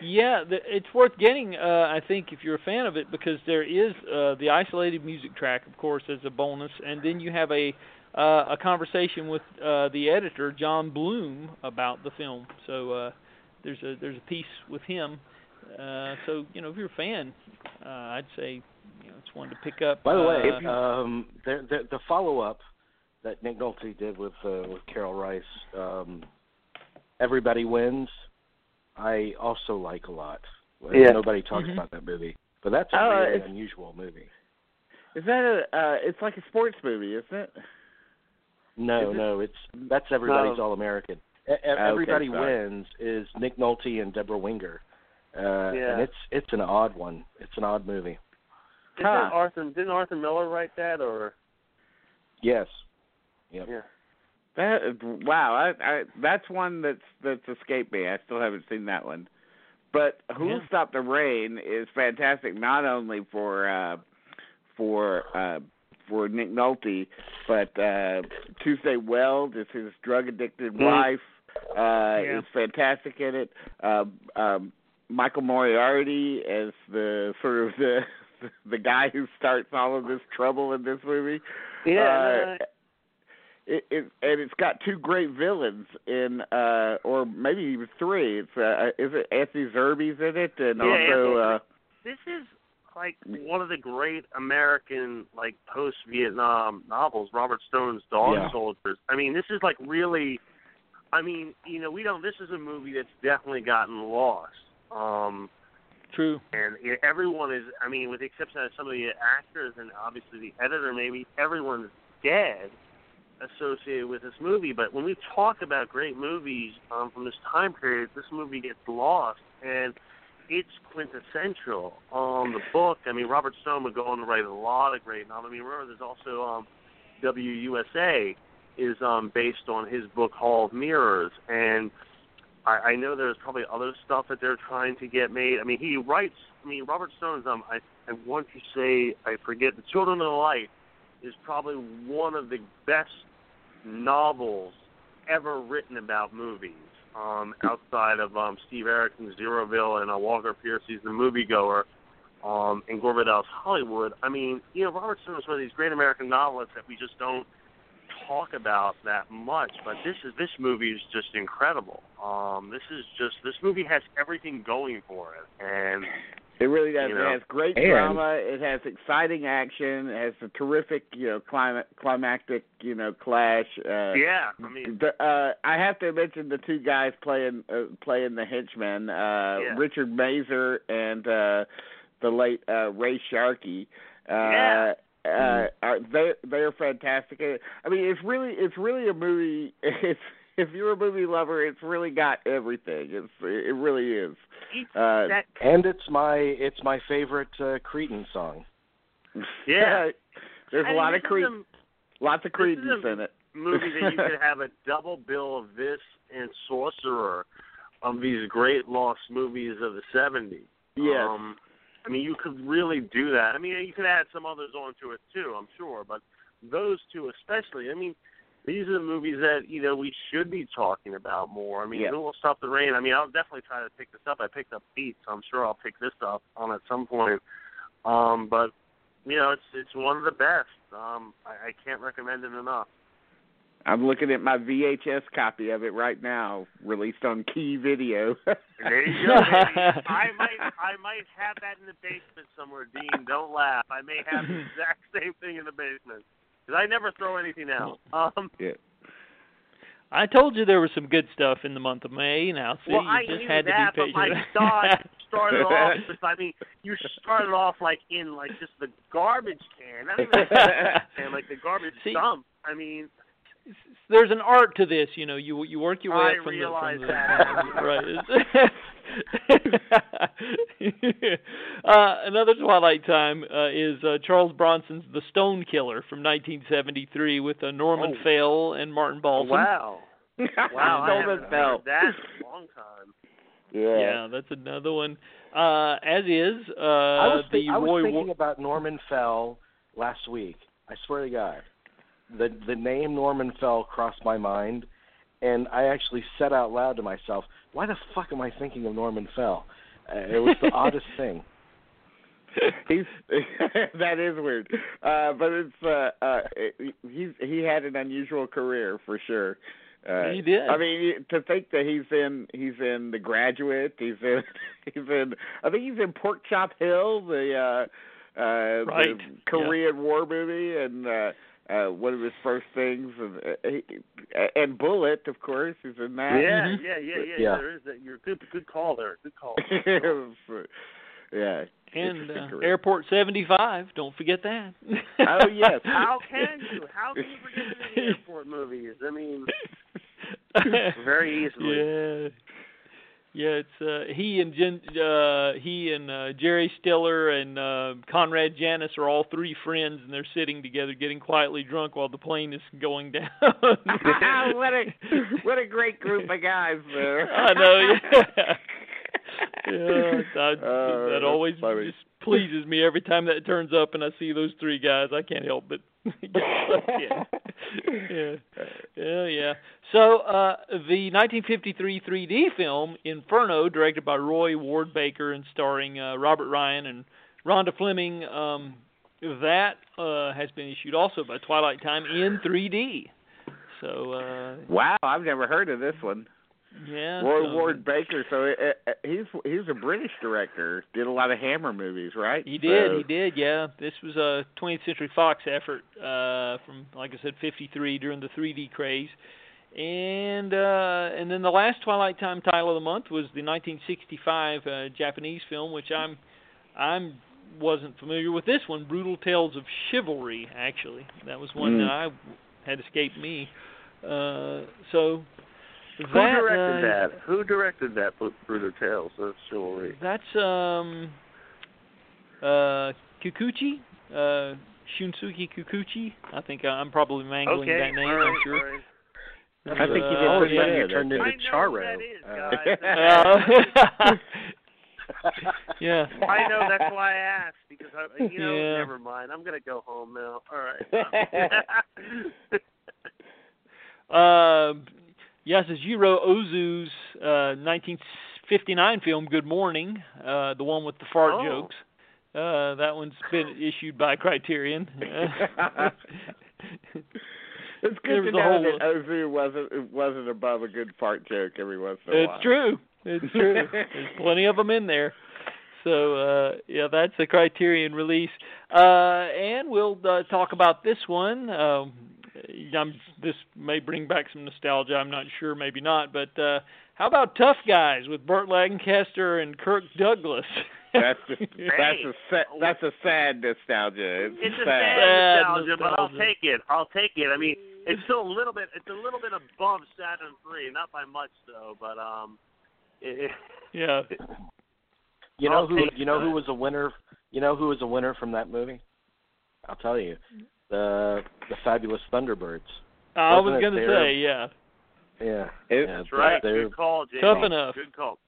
Yeah, the, it's worth getting. Uh, I think if you're a fan of it, because there is uh, the isolated music track, of course, as a bonus, and then you have a uh, a conversation with uh, the editor John Bloom about the film. So uh, there's a there's a piece with him. Uh, so you know, if you're a fan, uh, I'd say you know it's one to pick up. By the way, uh, um, the, the, the follow-up that Nick Nolte did with uh, with Karel Reisz, um, "Everybody Wins," I also like a lot. Uh, Yeah. Nobody talks Mhm. about that movie, but that's a Oh, really it's- unusual movie. Is that a? Uh, it's like a sports movie, isn't it? No, Is it- no, it's that's everybody's No. All American. Everybody sorry. Wins is Nick Nolte and Debra Winger, uh, Yeah. and it's it's an odd one. It's an odd movie. Didn't Huh. Arthur didn't Arthur Miller write that or? Yes. Yep. Yeah. That wow, I, I that's one that's that's escaped me. I still haven't seen that one. But Who'll Yeah. Stop the Rain is fantastic not only for uh for uh for Nick Nolte, but uh Tuesday Weld is his drug addicted Mm. wife. Uh Yeah. is fantastic in it. Um um Michael Moriarty as the sort of the the guy who starts all of this trouble in this movie. Yeah. Uh, it, it and it's got two great villains in uh or maybe even three. It's uh is it Anthony Zerbe's in it and Yeah, also uh this is like one of the great American like post Vietnam novels, Robert Stone's Dog Yeah. Soldiers. I mean, this is like really I mean, you know, we don't this is a movie that's definitely gotten lost. Um true. and everyone is I mean, with the exception of some of the actors and obviously the editor maybe everyone's dead associated with this movie. But when we talk about great movies um, from this time period, this movie gets lost, and it's quintessential. Um, the book, I mean, Robert Stone would go on to write a lot of great novels. I mean, remember, there's also um, WUSA is um, based on his book Hall of Mirrors, and I, I know there's probably other stuff that they're trying to get made. I mean, he writes. I mean, Robert Stone's. Um, I I want to say I forget. The Children of the Light is probably one of the best novels ever written about movies. Um, outside of um, Steve Erickson's Zeroville and uh, Walker Percy's The Moviegoer, um, and Gore Vidal's Hollywood. I mean, you know, Robert Stone is one of these great American novelists that we just don't talk about that much. But this is this movie is just incredible. Um, this is just this movie has everything going for it, and it really does. You know, it has great and- drama, it has exciting action, it has a terrific, you know, clim- climactic, you know, clash. Uh yeah, I mean, the, uh, I have to mention the two guys playing uh, playing the henchmen, uh, Yeah. Richard Masur and uh, the late uh, Ray Sharkey. Uh, Yeah. Uh, are, they they're fantastic. I mean, it's really it's really a movie. It's if you're a movie lover, it's really got everything. It's it really is. Uh, And it's my it's my favorite uh, Creedence song. Yeah. there's I a mean, lot of is cre- a- lots of this is Creedence a- in it. movie that you could have a double bill of this and Sorcerer of these great lost movies of the '70s. Yes. Um, I mean, you could really do that. I mean, you could add some others onto it too, I'm sure, but those two especially. I mean, these are the movies that you know we should be talking about more. I mean, Yeah. Who Will Stop the Rain? I mean, I'll definitely try to pick this up. I picked up Pete, so I'm sure I'll pick this up on at some point. Um, but you know, it's it's one of the best. Um, I, I can't recommend it enough. I'm looking at my VHS copy of it right now, released on Key Video. There you go. baby. I might I might have that in the basement somewhere, Dean. Don't laugh. I may have the exact same thing in the basement because I never throw anything out. Um, yeah. I told you there was some good stuff in the month of May. Now, see, well, you I just knew had to that, be but my patient. thought started off. With, I mean, you started off like in like just the garbage can, not even the like the garbage See- dump. I mean, There's an art to this, you know. You you work your way I up from realize the from the that. right. uh, another Twilight time uh, is uh, Charles Bronson's The Stone Killer from 1973 with uh, Norman Oh. Fell and Martin Balsam. Wow. Wow, I Norman haven't Fell. heard that in a long time. Yeah, yeah, that's another one. Uh, as is uh, I was, the I was Roy. thinking Wa- about Norman Fell last week. I swear to God, the the name Norman Fell crossed my mind, and I actually said out loud to myself, "Why the fuck am I thinking of Norman Fell?" Uh, it was the oddest thing. He's that is weird, uh, but it's uh, uh, he's he had an unusual career for sure. Uh, He did. I mean, to think that he's in he's in The Graduate. He's in he's in I think he's in Pork Chop Hill, the uh, uh, Right. the Korean War movie, and uh, uh, one of his first things, and, uh, and Bullitt, of course, is in that. Yeah, Mhm. yeah, yeah, yeah, Yeah. There is that. You're good. Good call there. Good call. yeah. and uh. Airport 75. Don't forget that. Oh yes. How can you? How can you forget the airport movies? I mean, very easily. Yeah. Yeah, it's uh he and Jen, uh he and uh Jerry Stiller and uh Conrad Janis are all three friends and they're sitting together getting quietly drunk while the plane is going down. what a what a great group of guys there. I know, yeah. yeah, that, Oh, that always funny. just pleases me every time that turns up and I see those three guys. I can't help but get sucked in. yeah, yeah, yeah. So uh, the 1953 3D film Inferno, directed by Roy Ward Baker and starring uh, Robert Ryan and Rhonda Fleming, um, that uh, has been issued also by Twilight Time in 3D. So uh, Wow, I've never heard of this one. Yeah, Roy so- Ward Baker. So uh, uh, he's he's a British director. Did a lot of Hammer movies, right? He did, So- he did, yeah. This was a 20th Century Fox effort uh, from, like I said, '53 during the 3D craze, and uh, and then the last Twilight Time title of the month was the 1965 uh, Japanese film, which I'm I'm wasn't familiar with this one, Brutal Tales of Chivalry. Actually, that was one Mm. that I had escaped me. Uh, so Who that, directed uh, that? Who directed that? Bru- Brutal Tales of Chivalry. That's um uh Kikuchi, uh Shunsuke Kikuchi. I think I'm probably mangling Okay, that name, all right, I'm sure. all right. I think you did Uh, pretty yeah. you turned into know Charo. that is, Uh, guys. Uh, yeah. I know that's why I asked because I, you know, Yeah. never mind. I'm gonna go home now. All right. Uh, Yasujiro Ozu's uh, 1959 film Good Morning, uh, the one with the fart Oh. jokes. Uh, that one's been issued by Criterion. It's good to know whole- that Ozu wasn't wasn't above a good fart joke every once in a while. It's true. It's true. There's plenty of them in there. So uh yeah, that's a Criterion release. Uh and we'll uh, talk about this one. Um I'm, this may bring back some nostalgia. I'm not sure, maybe not. But uh how about Tough Guys with Burt Lancaster and Kirk Douglas? That's a, that's a sa- that's a sad nostalgia. It's, It's a sad. sad Sad nostalgia, but I'll take it. I'll take it. I mean, it's still a little bit. It's a little bit above Saturn Three, not by much though. But um, it, yeah. You know I'll who? You know who was a winner? You know who was a winner from that movie? I'll tell you. The the Fabulous Thunderbirds. I was Wasn't it going to say, yeah. Yeah. It- yeah, that's right. they're- Good call, Jamie. Tough enough. Good call.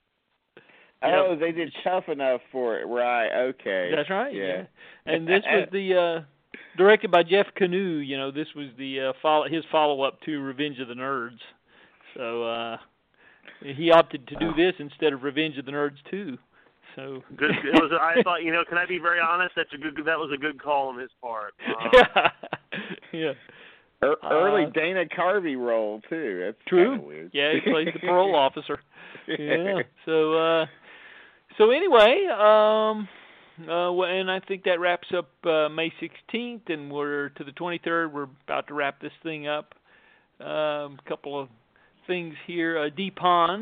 Oh, they did tough enough for it, right? Okay. That's right. Yeah. Yeah. And this was the uh directed by Jeff Kanew, you know, this was the uh follow his follow up to Revenge of the Nerds. So uh he opted to do this instead of Revenge of the Nerds 2. So Good. It was. I thought. You know. Can I be very honest? That's a good. That was a good call on his part. Um, yeah. yeah. Er, early Uh, Dana Carvey role too. That's True. weird. Yeah, he plays the parole officer. Yeah. So uh so anyway, um uh well, and I think that wraps up uh May 16th and we're to the 23rd. We're about to wrap this thing up. Um couple of things here. Uh Dheepan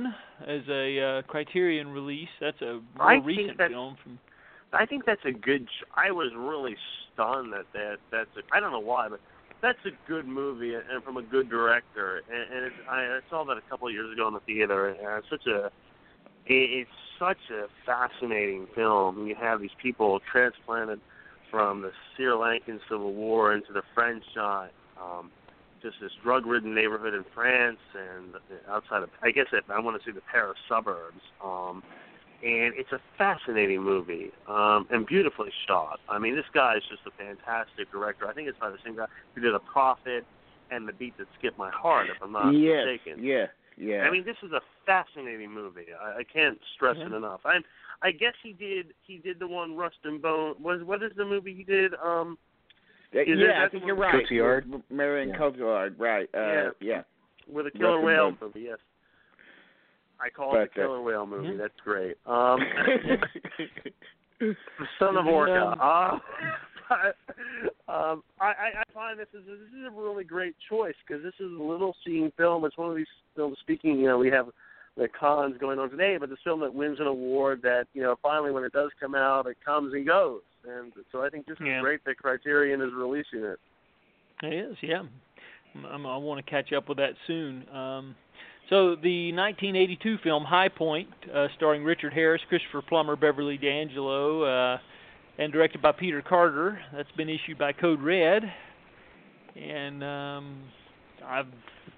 as a uh Criterion release. That's a more recent film from I think that's a good. I was really stunned that that that's. A, I don't know why, but that's a good movie and, from a good director. And, and it's, I, I saw that a couple of years ago in the theater. And it's such a. It, it's such a fascinating film. You have these people transplanted from the Sri Lankan Civil War into the French, uh, um, just this drug-ridden neighborhood in France and outside of, I guess, if I want to say the Paris suburbs. Um, and it's a fascinating movie um, and beautifully shot. I mean, this guy is just a fantastic director. I think it's by the same guy who did A Prophet and The Beat That Skipped My Heart, if I'm not yes, mistaken. Yeah, yeah. I mean, this is a fascinating movie. I, I can't stress Yeah. it enough. I I guess he did he did the one Rust and Bone. Was what is the movie he did? Um, Uh, is it- yeah, I think you're right. Cotillard? Marion Yeah. Cotillard, right? Uh, Yeah. yeah. with a killer Rust whale movie. Yes. I call But, it the uh, killer whale movie. yeah. That's great. Um, the Son of Orca. Uh, um, I, I I find this is this is a really great choice because this is a little seen film. It's one of these films. Speaking, you know, we have the cons going on today, but this film that wins an award that you know finally when it does come out, it comes and goes. And so I think this Yeah. is great that Criterion is releasing it. It is, yeah. I'm, I want to catch up with that soon. Um, so the 1982 film High Point, uh, starring Richard Harris, Christopher Plummer, Beverly D'Angelo, uh, and directed by Peter Carter. That's been issued by Code Red, and um, I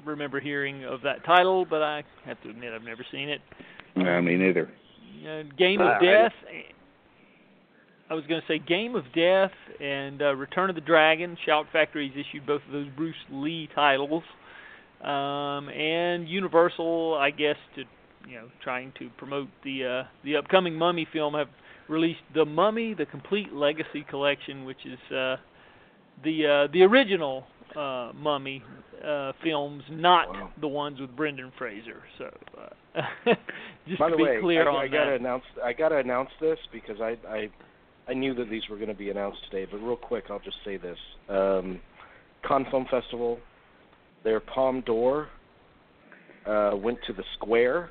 remember hearing of that title, but I have to admit I've never seen it. no, me neither. Uh, Game Uh, of I- Death. I was going to say Game of Death and uh, Return of the Dragon. Shout Factory's issued both of those Bruce Lee titles, um, and Universal, I guess, to you know, trying to promote the uh, the upcoming Mummy film, have released the Mummy: The Complete Legacy Collection, which is uh, the uh, the original uh, Mummy uh, films, not Wow. the ones with Brendan Fraser. So, uh, just By to the be way, clear I, on I gotta that. announce. I gotta announce this because I I I knew that these were going to be announced today. But real quick, I'll just say this: um, Cannes Film Festival, their Palme d'Or uh, went to The Square,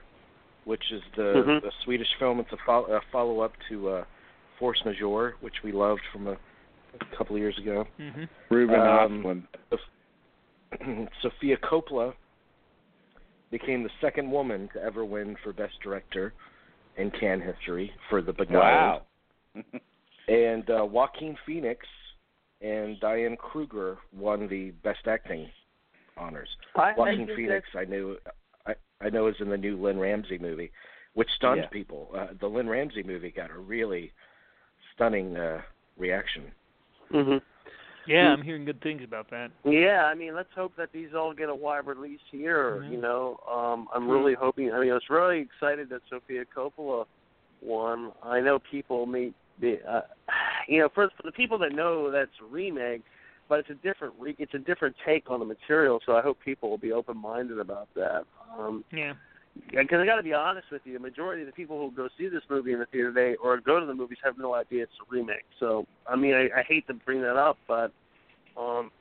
which is the Mhm. the Swedish film. It's a, fo- a follow up to uh, Force Majeure, which we loved from a, a couple of years ago. hmm Ruben Um, Ostlund. Sofia Coppola became the second woman to ever win for Best Director in Cannes history for The Beguiled. Wow. And uh, Joaquin Phoenix and Diane Kruger won the Best Acting honors. I, Joaquin Phoenix, I knew, I, I know, is in the new Lynne Ramsay movie, which stunned Yeah. people. Uh, the Lynne Ramsay movie got a really stunning uh, reaction. hmm Yeah, I'm hearing good things about that. Yeah, I mean, let's hope that these all get a wide release here. Mhm. You know, um, I'm really hoping. I mean, I was really excited that Sofia Coppola won. I know people may be, uh, you know, for for the people that know that's a remake, but it's a different re- it's a different take on the material. So I hope people will be open minded about that. Um, Yeah. because I got to be honest with you, the majority of the people who go see this movie in the theater today or go to the movies have no idea it's a remake. So I mean, I, I hate to bring that up, but um,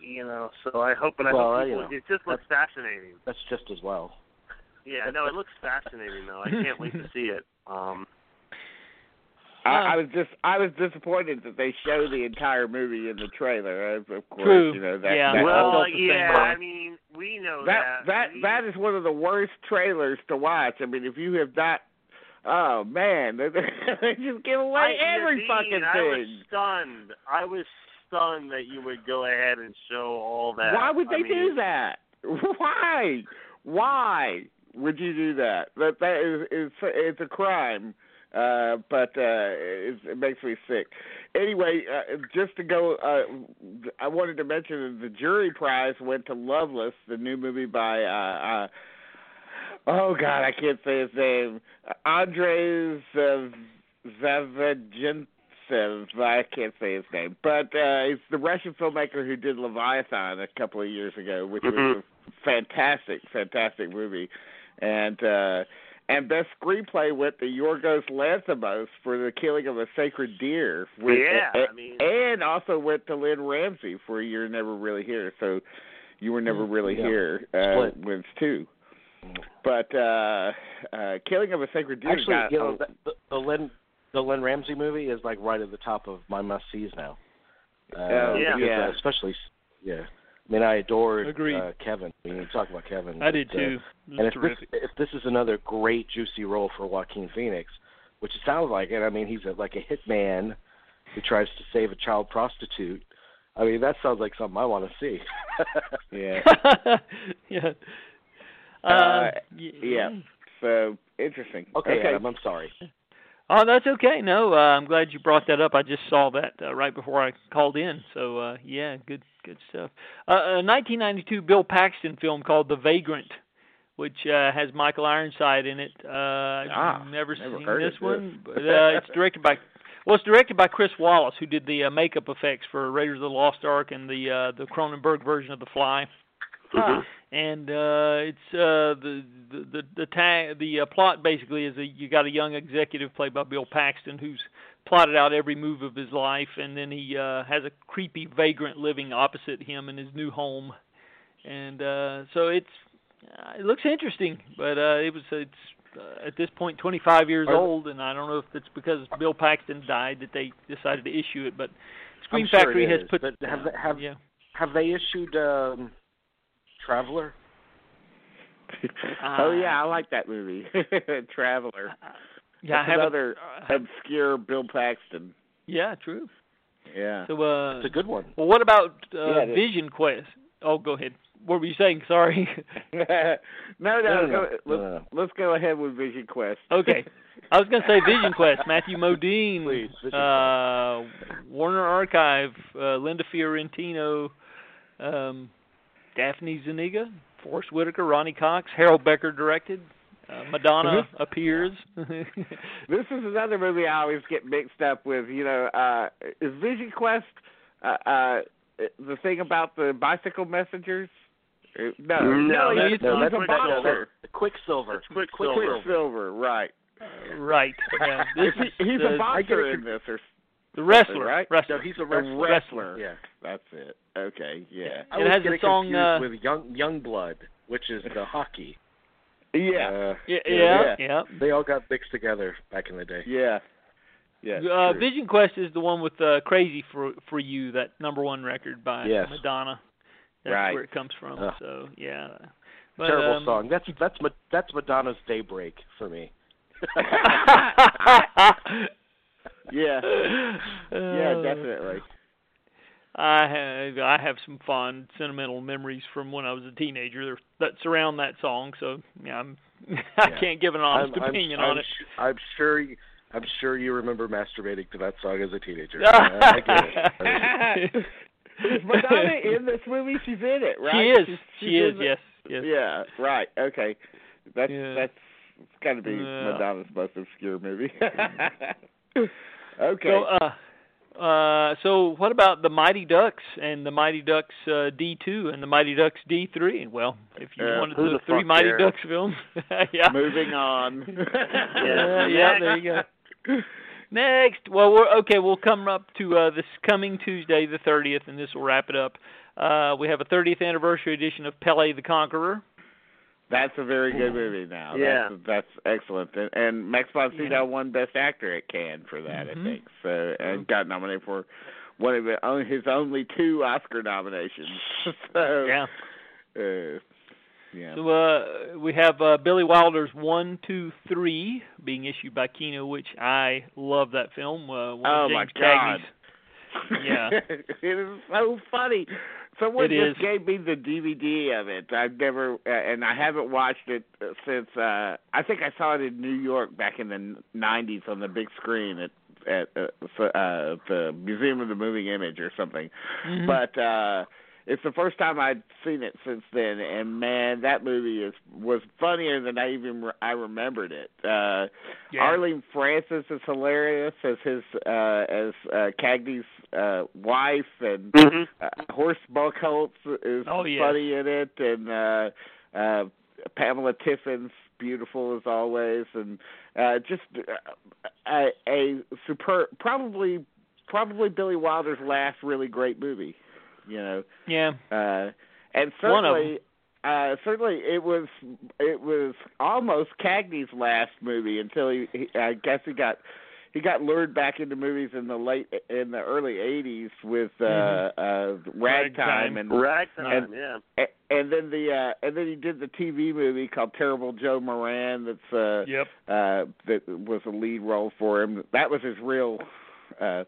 you know, so I hope and I Well, hope you know, it just looks fascinating. That's just as well. Yeah, no, it looks fascinating though. I can't wait to see it. Um, I, I was just I was disappointed that they show the entire movie in the trailer. As of course, True. you know that. Yeah. that well, felt the same yeah, way. I mean, we know that that. that We- that is one of the worst trailers to watch. I mean, if you have not, oh man, they they just give away I, every Nadine, fucking thing. I was stunned. I was stunned that you would go ahead and show all that. Why would I they mean, do that? Why? Why would you do that? That that is is it's a crime. Uh, but uh, it, it makes me sick. Anyway, uh, just to go, uh, I wanted to mention that the jury prize went to Loveless, the new movie by uh, uh, oh god, I can't say his name, Andrei Z- Zavagintsev. I can't say his name, but uh, it's the Russian filmmaker who did Leviathan a couple of years ago, which was Mhm. a fantastic, fantastic movie, and. uh and best screenplay went to Yorgos Lanthimos for the killing of a sacred deer. Which, Yeah, a- I mean- and also went to Lynne Ramsay for You're Never Really Here. So you were never Mm, really yeah. here. Uh, Split. wins two. But uh uh Killing of a Sacred Deer Actually, got you know, a- the, the, the Lynn the Lynne Ramsay movie is like right at the top of my must sees now. Uh, Oh, yeah. because, yeah. uh, especially, yeah, I mean, I adored uh, Kevin. I mean, you talk about Kevin. I did but, uh, too. It was and if terrific. this if this is another great juicy role for Joaquin Phoenix, which it sounds like it. I mean, he's a, like a hitman who tries to save a child prostitute. I mean, that sounds like something I want to see. Yeah. yeah. Uh, Uh, y- yeah. So interesting. okay, Adam, I'm sorry. Oh, that's okay. No, uh, I'm glad you brought that up. I just saw that uh, right before I called in. So, uh, yeah, good, good stuff. Uh, a 1992 Bill Paxton film called The Vagrant, which uh, has Michael Ironside in it. Uh, Ah, I've never, never seen this. one, but uh, it's directed by. Well, it's directed by Chris Walas, who did the uh, makeup effects for Raiders of the Lost Ark and the uh, the Cronenberg version of The Fly Mhm. and uh it's uh the the the the, ta- the uh, plot basically is that you got a young executive played by Bill Paxton who's plotted out every move of his life and then he uh has a creepy vagrant living opposite him in his new home. And uh so it's uh, it looks interesting but uh it was it's uh, at this point 25 years Are- old and I don't know if it's because Bill Paxton died that they decided to issue it but Scream I'm sure Factory it has is, put but have have- yeah. Have they issued um, Traveler? oh yeah, I like that movie, Traveler. yeah I haven't another uh, obscure Bill Paxton. Yeah, true. Yeah. So, uh, It's a good one. well, what about uh, Yeah, it is. Vision Quest? Oh, go ahead. What were you saying? Sorry. no, no, No, no, go- no. let's, No, no, no. let's go ahead with Vision Quest. okay. I was going to say Vision Quest. Matthew Modine, Please, Vision uh, Warner Archive, uh, Linda Fiorentino, um, Daphne Zuniga, Forest Whitaker, Ronny Cox, Harold Becker directed. Uh, Madonna appears. This is another movie I always get mixed up with. You know, uh, is Vision Quest uh, uh, the thing about the bicycle messengers? Uh, No, No, he's, that's- no, a that's, Quicksilver. boxer. that's Quicksilver. That's Quicksilver. Quicksilver, right? right. Yeah. This Is he's the, a boxer in this, or the wrestler. right? Wrestler. No, he's a a wrestler. wrestler. Yeah. That's it. Okay, yeah, I It has a song, uh, with Young Young Blood, which is the hockey. yeah, Uh, yeah, yeah, yeah, yeah. they all got mixed together back in the day. yeah, yeah. Uh. Vision Quest is the one with uh, "Crazy for for You," that number one record by Yes. Madonna. That's Right. where it comes from. Ugh. So yeah, but, Terrible um, song. That's that's Ma- that's Madonna's Daybreak for me. Yeah. Yeah, Uh, definitely. I have I have some fond sentimental memories from when I was a teenager that surround that song. So yeah, I'm, I can't give an I'm, honest I'm, opinion I'm on it. su- I'm sure. You, I'm sure you remember masturbating to that song as a teenager. I get it. Is Madonna in this movie? She's in it, right? She is. She's, she she's is. Yes. Yes. Yeah. Right. Okay. That's Yeah. that's it's got to be Yeah. Madonna's most obscure movie. okay. So, uh, uh, so what about the Mighty Ducks and the Mighty Ducks uh, D2 and the Mighty Ducks D3? Well, if you Uh, wanted the the three Mighty cares? Ducks films, yeah. Moving on. Yeah, yeah, there you go. Next, well, we're okay. We'll come up to uh, this coming Tuesday, the 30th, and this will wrap it up. Uh, we have a 30th anniversary edition of Pelle the Conqueror. That's a very good movie. Now, Yeah. that's, that's excellent. And, and Max von Sydow Yeah. won Best Actor at Cannes for that, Mhm. I think. So, and got nominated for one of his only two Oscar nominations. so, Yeah. Uh, yeah. So uh, we have uh, Billy Wilder's One, Two, Three being issued by Kino, which I love that film. Uh, one Oh, of my God. Cagney's Yeah. it is so funny. So, someone It just is. gave me the DVD of it. I've never, uh, and I haven't watched it uh, since. uh I think I saw it in New York back in the '90s on the big screen at at uh, uh, the Museum of the Moving Image or something. Mhm. But uh it's the first time I'd seen it since then, and man, that movie is was funnier than I even re- I remembered it. Uh yeah. Arlene Francis is hilarious as his uh as uh Cagney's uh wife and hmm uh, Horst Buchholz is Oh, yes. funny in it and uh uh Pamela Tiffin's beautiful as always and uh just uh, a, a superb probably probably Billy Wilder's last really great movie, you know. yeah. Uh, and certainly, uh, certainly it was it was almost Cagney's last movie until he, he I guess he got he got lured back into movies in the late in the early '80s with uh, Mhm. uh, Ragtime Ragtime. and Ragtime, And- yeah. a- and then the uh and then he did the TV movie called Terrible Joe Moran that's uh Yep. uh that was a lead role for him. That was his real uh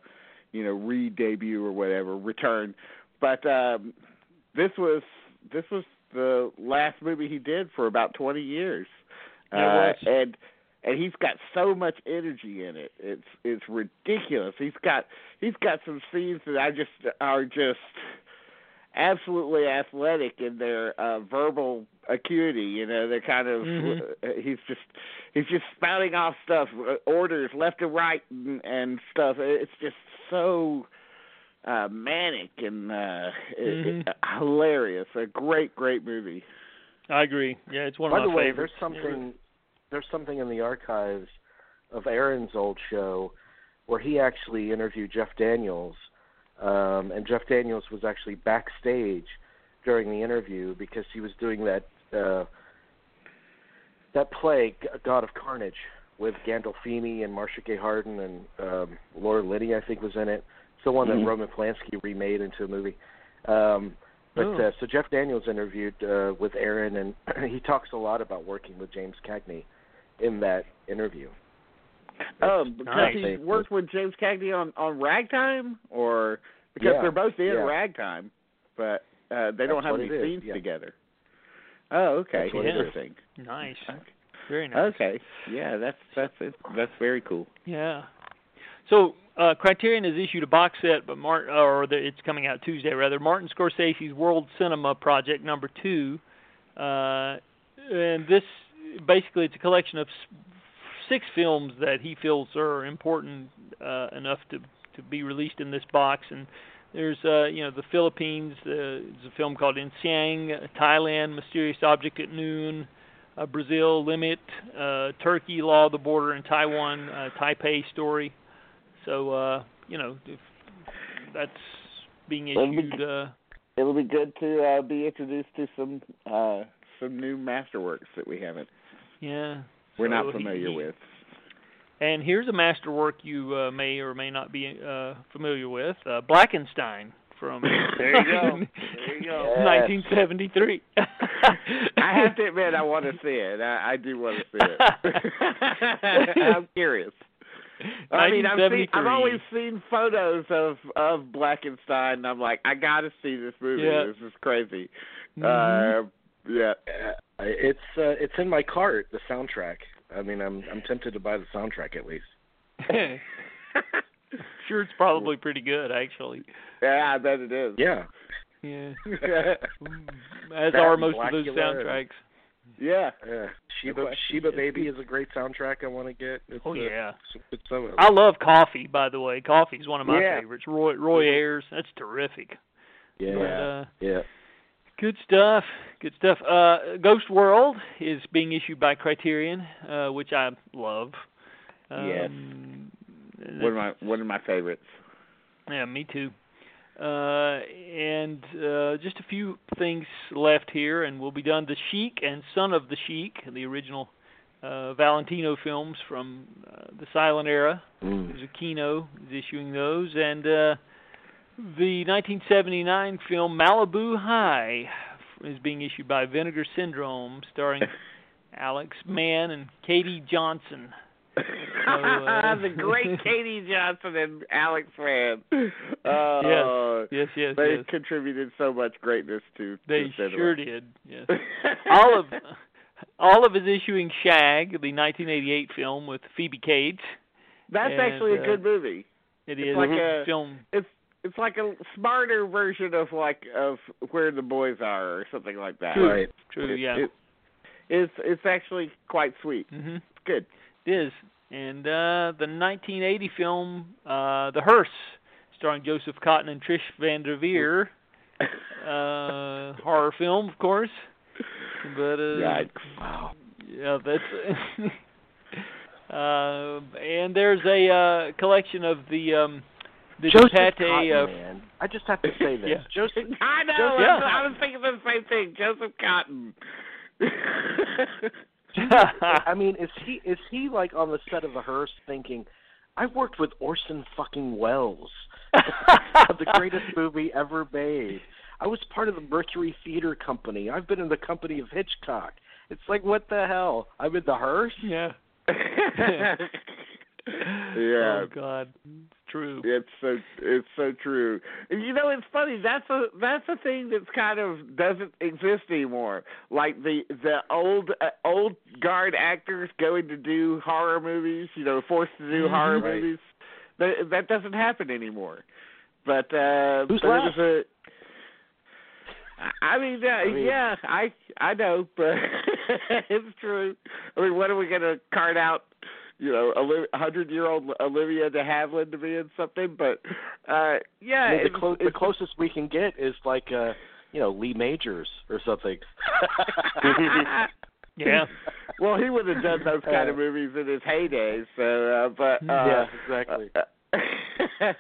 you know, re debut or whatever, return. But um this was this was the last movie he did for about 20 years. Uh, and and he's got so much energy in it. It's it's ridiculous. He's got he's got some scenes that I just are just absolutely athletic in their uh verbal acuity you know they're kind of Mhm. uh, he's just he's just spouting off stuff uh, orders left and right and, and stuff it's just so uh manic and uh it- it- Mhm. hilarious a great great movie I agree. Yeah, it's one of my favorites By the way, favorites. there's something there's something in the archives of Aaron's old show where he actually interviewed Jeff Daniels, um, and Jeff Daniels was actually backstage during the interview because he was doing that uh, that play God of Carnage with Gandolfini and Marcia Gay Harden and um, Laura Linney, I think, was in it. It's the one that Roman Polanski remade into a movie. Um, but Oh. uh, so Jeff Daniels interviewed uh, with Aaron, and he talks a lot about working with James Cagney in that interview. oh It's- because nice. he worked with james cagney on on ragtime or because Yeah, they're both in yeah. ragtime but uh they don't have any scenes yeah. together oh okay That's what interesting Nice. Okay. Very nice. Okay. Yeah, that's that's it. That's very cool. Yeah. So uh, Criterion has issued a box set, but or the, it's coming out Tuesday rather. Martin Scorsese's World Cinema Project Number Two, uh, and this basically it's a collection of six films that he feels are important uh, enough to to be released in this box. And there's uh, you know the Philippines. Uh, there's a film called In Siang, Thailand, Mysterious Object at Noon. Uh, Brazil, Limit, uh, Turkey, Law of the Border, and Taiwan, uh, Taipei story. So uh, you know, if that's being Well, we- issued. Uh, It'll be good to uh, be introduced to some uh, some new masterworks that we haven't yeah. we're so not familiar he- with. And here's a masterwork you uh, may or may not be uh, familiar with: uh, Blackenstein from There you go. There you go. Yes. 1973. I have to admit, I want to see it. I, I do want to see it. I'm curious. I mean, I've seen, I've always seen photos of of Blackenstein, and I'm like, I got to see this movie. Yeah. This is crazy. Mhm. Uh, yeah. Uh, it's uh, it's in my cart, the soundtrack. I mean, I'm I'm tempted to buy the soundtrack at least. sure, it's probably pretty good, actually. yeah, I bet it is. Yeah. Yeah, yeah. as That are and most of those soundtracks. Yeah. Yeah, Sheba question Sheba is- Baby is a great soundtrack. I want to get. It's, Oh uh, yeah. it's, it's some of it. I love Coffee, by the way. Coffee's one of my Yeah. favorites. Roy Roy Ayers, that's terrific. yeah, But, uh, yeah. good stuff. Good stuff. Uh, Ghost World is being issued by Criterion, uh, which I love. Yes. Um, One of my one of my favorites. Yeah, me too. Uh, and uh, just a few things left here, and we'll be done. The Sheik and Son of the Sheik, the original uh, Valentino films from uh, the silent era. Mm. Zucchino is issuing those, and uh, the 1979 film Malibu High is being issued by Vinegar Syndrome, starring Alex Mann and Katie Johnson. the great Katie Johnson and Alex Mann. Uh, Yes, yes, They yes. contributed so much greatness to. They to cinema. sure did. Yes. all of all of is issuing Shag, the 1988 film with Phoebe Cates. That's and, actually a uh, good movie. It It's is like a a- film. It's it's like a smarter version of like of Where the Boys Are or something like that. True. Right. True, It- yeah. it- it's it's actually quite sweet. hmm It's good. It is. And uh, the 1980 film uh, The Hearse, starring Joseph Cotten and Trish Van Devere. Uh, horror film, of course. But uh, Right. Wow. Yeah, that's. uh, and there's a uh, collection of the um, the Joseph Pate Cotton, of man. I just have to say this. Yeah. Joseph. I know. Joseph- that's- I was thinking the same thing. Joseph Cotten. I mean, is he is he like on the set of the hearse thinking, I've worked with Orson fucking Welles, the greatest movie ever made. I was part of the Mercury Theater Company. I've been in the company of Hitchcock. It's like what the hell? I'm in the hearse. Yeah. yeah. Oh God, it's true. It's so it's so true. And you know, it's funny. That's a that's a thing that's kind of doesn't exist anymore. Like the the old uh, old guard actors going to do horror movies. You know, forced to do Mhm. horror Right. movies. That that doesn't happen anymore. But uh, Who's but left? was a. I mean, uh, I mean- yeah, I I know, but it's true. I mean, what are we gonna cart out? You know, a hundred-year-old Olivia de Havilland to be in something, but uh yeah, I mean, the, clo- the closest we can get is like uh, you know, Lee Majors or something. Yeah. well, he would have done those kind of movies in his heyday. So, uh, but uh, yeah, exactly. uh,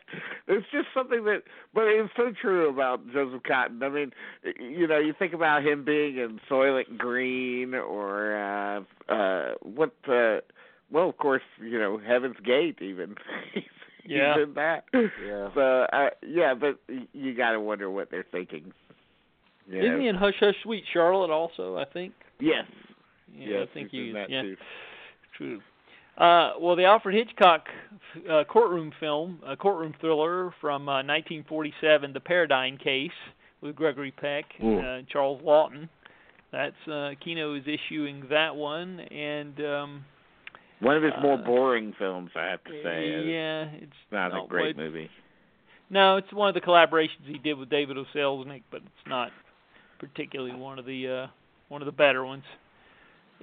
it's just something that, but it's so true about Joseph Cotten. I mean, you know, you think about him being in Soylent Green or uh uh what the, well, of course, you know, Heaven's Gate. Even he's, Yeah. he's in that. Yeah. So, uh, yeah, but you got to wonder what they're thinking. You Isn't know? he in Hush Hush Sweet Charlotte also? I think. Yes. Yeah, yes, I think he's in he. that yeah, too. true. Uh, well, the Alfred Hitchcock uh, courtroom film, a courtroom thriller from uh, 1947, The Paradine Case, with Gregory Peck, Mm. uh, Charles Laughton. That's uh, Kino is issuing that one, and um, One of his more Uh, boring films, I have to say. Yeah, it's not no, a great but- movie. No, it's one of the collaborations he did with David O. Selznick, but it's not particularly one of the uh, one of the better ones.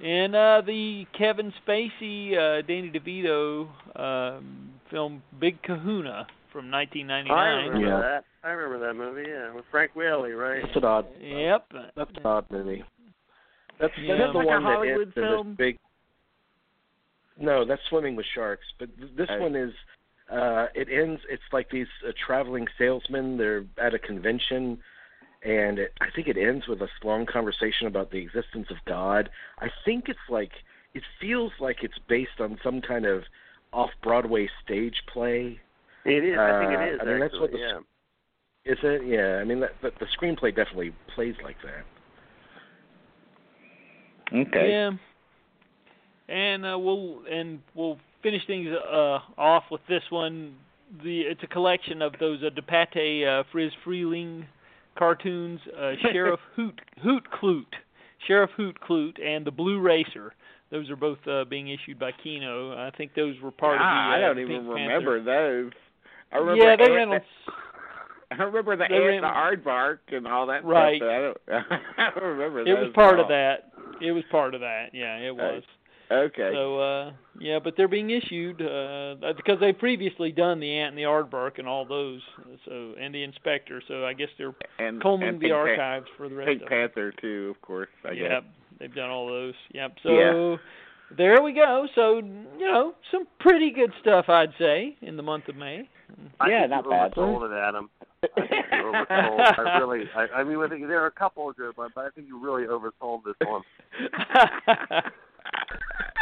And uh, the Kevin Spacey, uh, Danny DeVito um, film Big Kahuna from I 1999. remember Yeah. that. I remember that movie. Yeah, with Frank Whaley, right? That's an odd. Yep. That's an odd movie. That's, Yeah. that's the like a one that Hollywood ends in this film? big. No, that's Swimming with Sharks. But th- this Oh. one is. Uh, it ends. It's like these uh, traveling salesmen. They're at a convention, and it, I think it ends with a long conversation about the existence of God. I think it's like it feels like it's based on some kind of off Broadway stage play. It is. I think Uh, it is. I mean, that's what the yeah. Is it? Yeah. I mean, that, that, the screenplay definitely plays like that. Okay. Yeah. And uh, we'll and we'll finish things uh, off with this one. The it's a collection of those uh, DePatie uh, Friz Freleng cartoons, uh, Sheriff Hoot Hoot Kloot, Sheriff Hoot Kloot, and the Blue Racer. Those are both uh, being issued by Kino. I think those were part Ah, of the. I uh, don't even Pink remember Panther. those. I remember Yeah, they ran on. I remember the they ran- the aardvark, and all that Right. stuff. I don't. I don't remember. It was part of all. that. It was part of that. Yeah, it was. Okay. So uh yeah, but they're being issued uh because they've previously done the ant and the aardvark and all those. So and the inspector. So I guess they're and combing and the Pink Pan- archives for the rest Pink of Panther too, of course. I it. guess. Yep, they've done all those. Yep. So Yeah. there we go. So you know some pretty good stuff I'd say in the month of May. I Yeah, think not you bad. oversold it, Adam. I think you oversold. I really. I, I mean, I think there are a couple of good, but but I think you really oversold this one.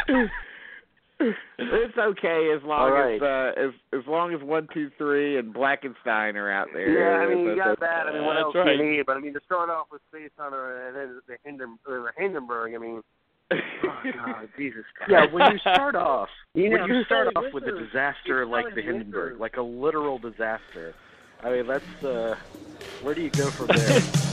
it's okay as long All right. as uh, as as long as one, two, three, and Blackenstein are out there. Yeah, I mean, you got that. I mean, what That's else right. do you need? But I mean, to start off with Space Hunter and then the Hinden, the Hindenburg. I mean, oh God, Jesus Christ. Yeah, when you start off, You when know, you start off with a disaster like the Hindenburg, like a literal disaster, I mean, that's uh, where do you go from there?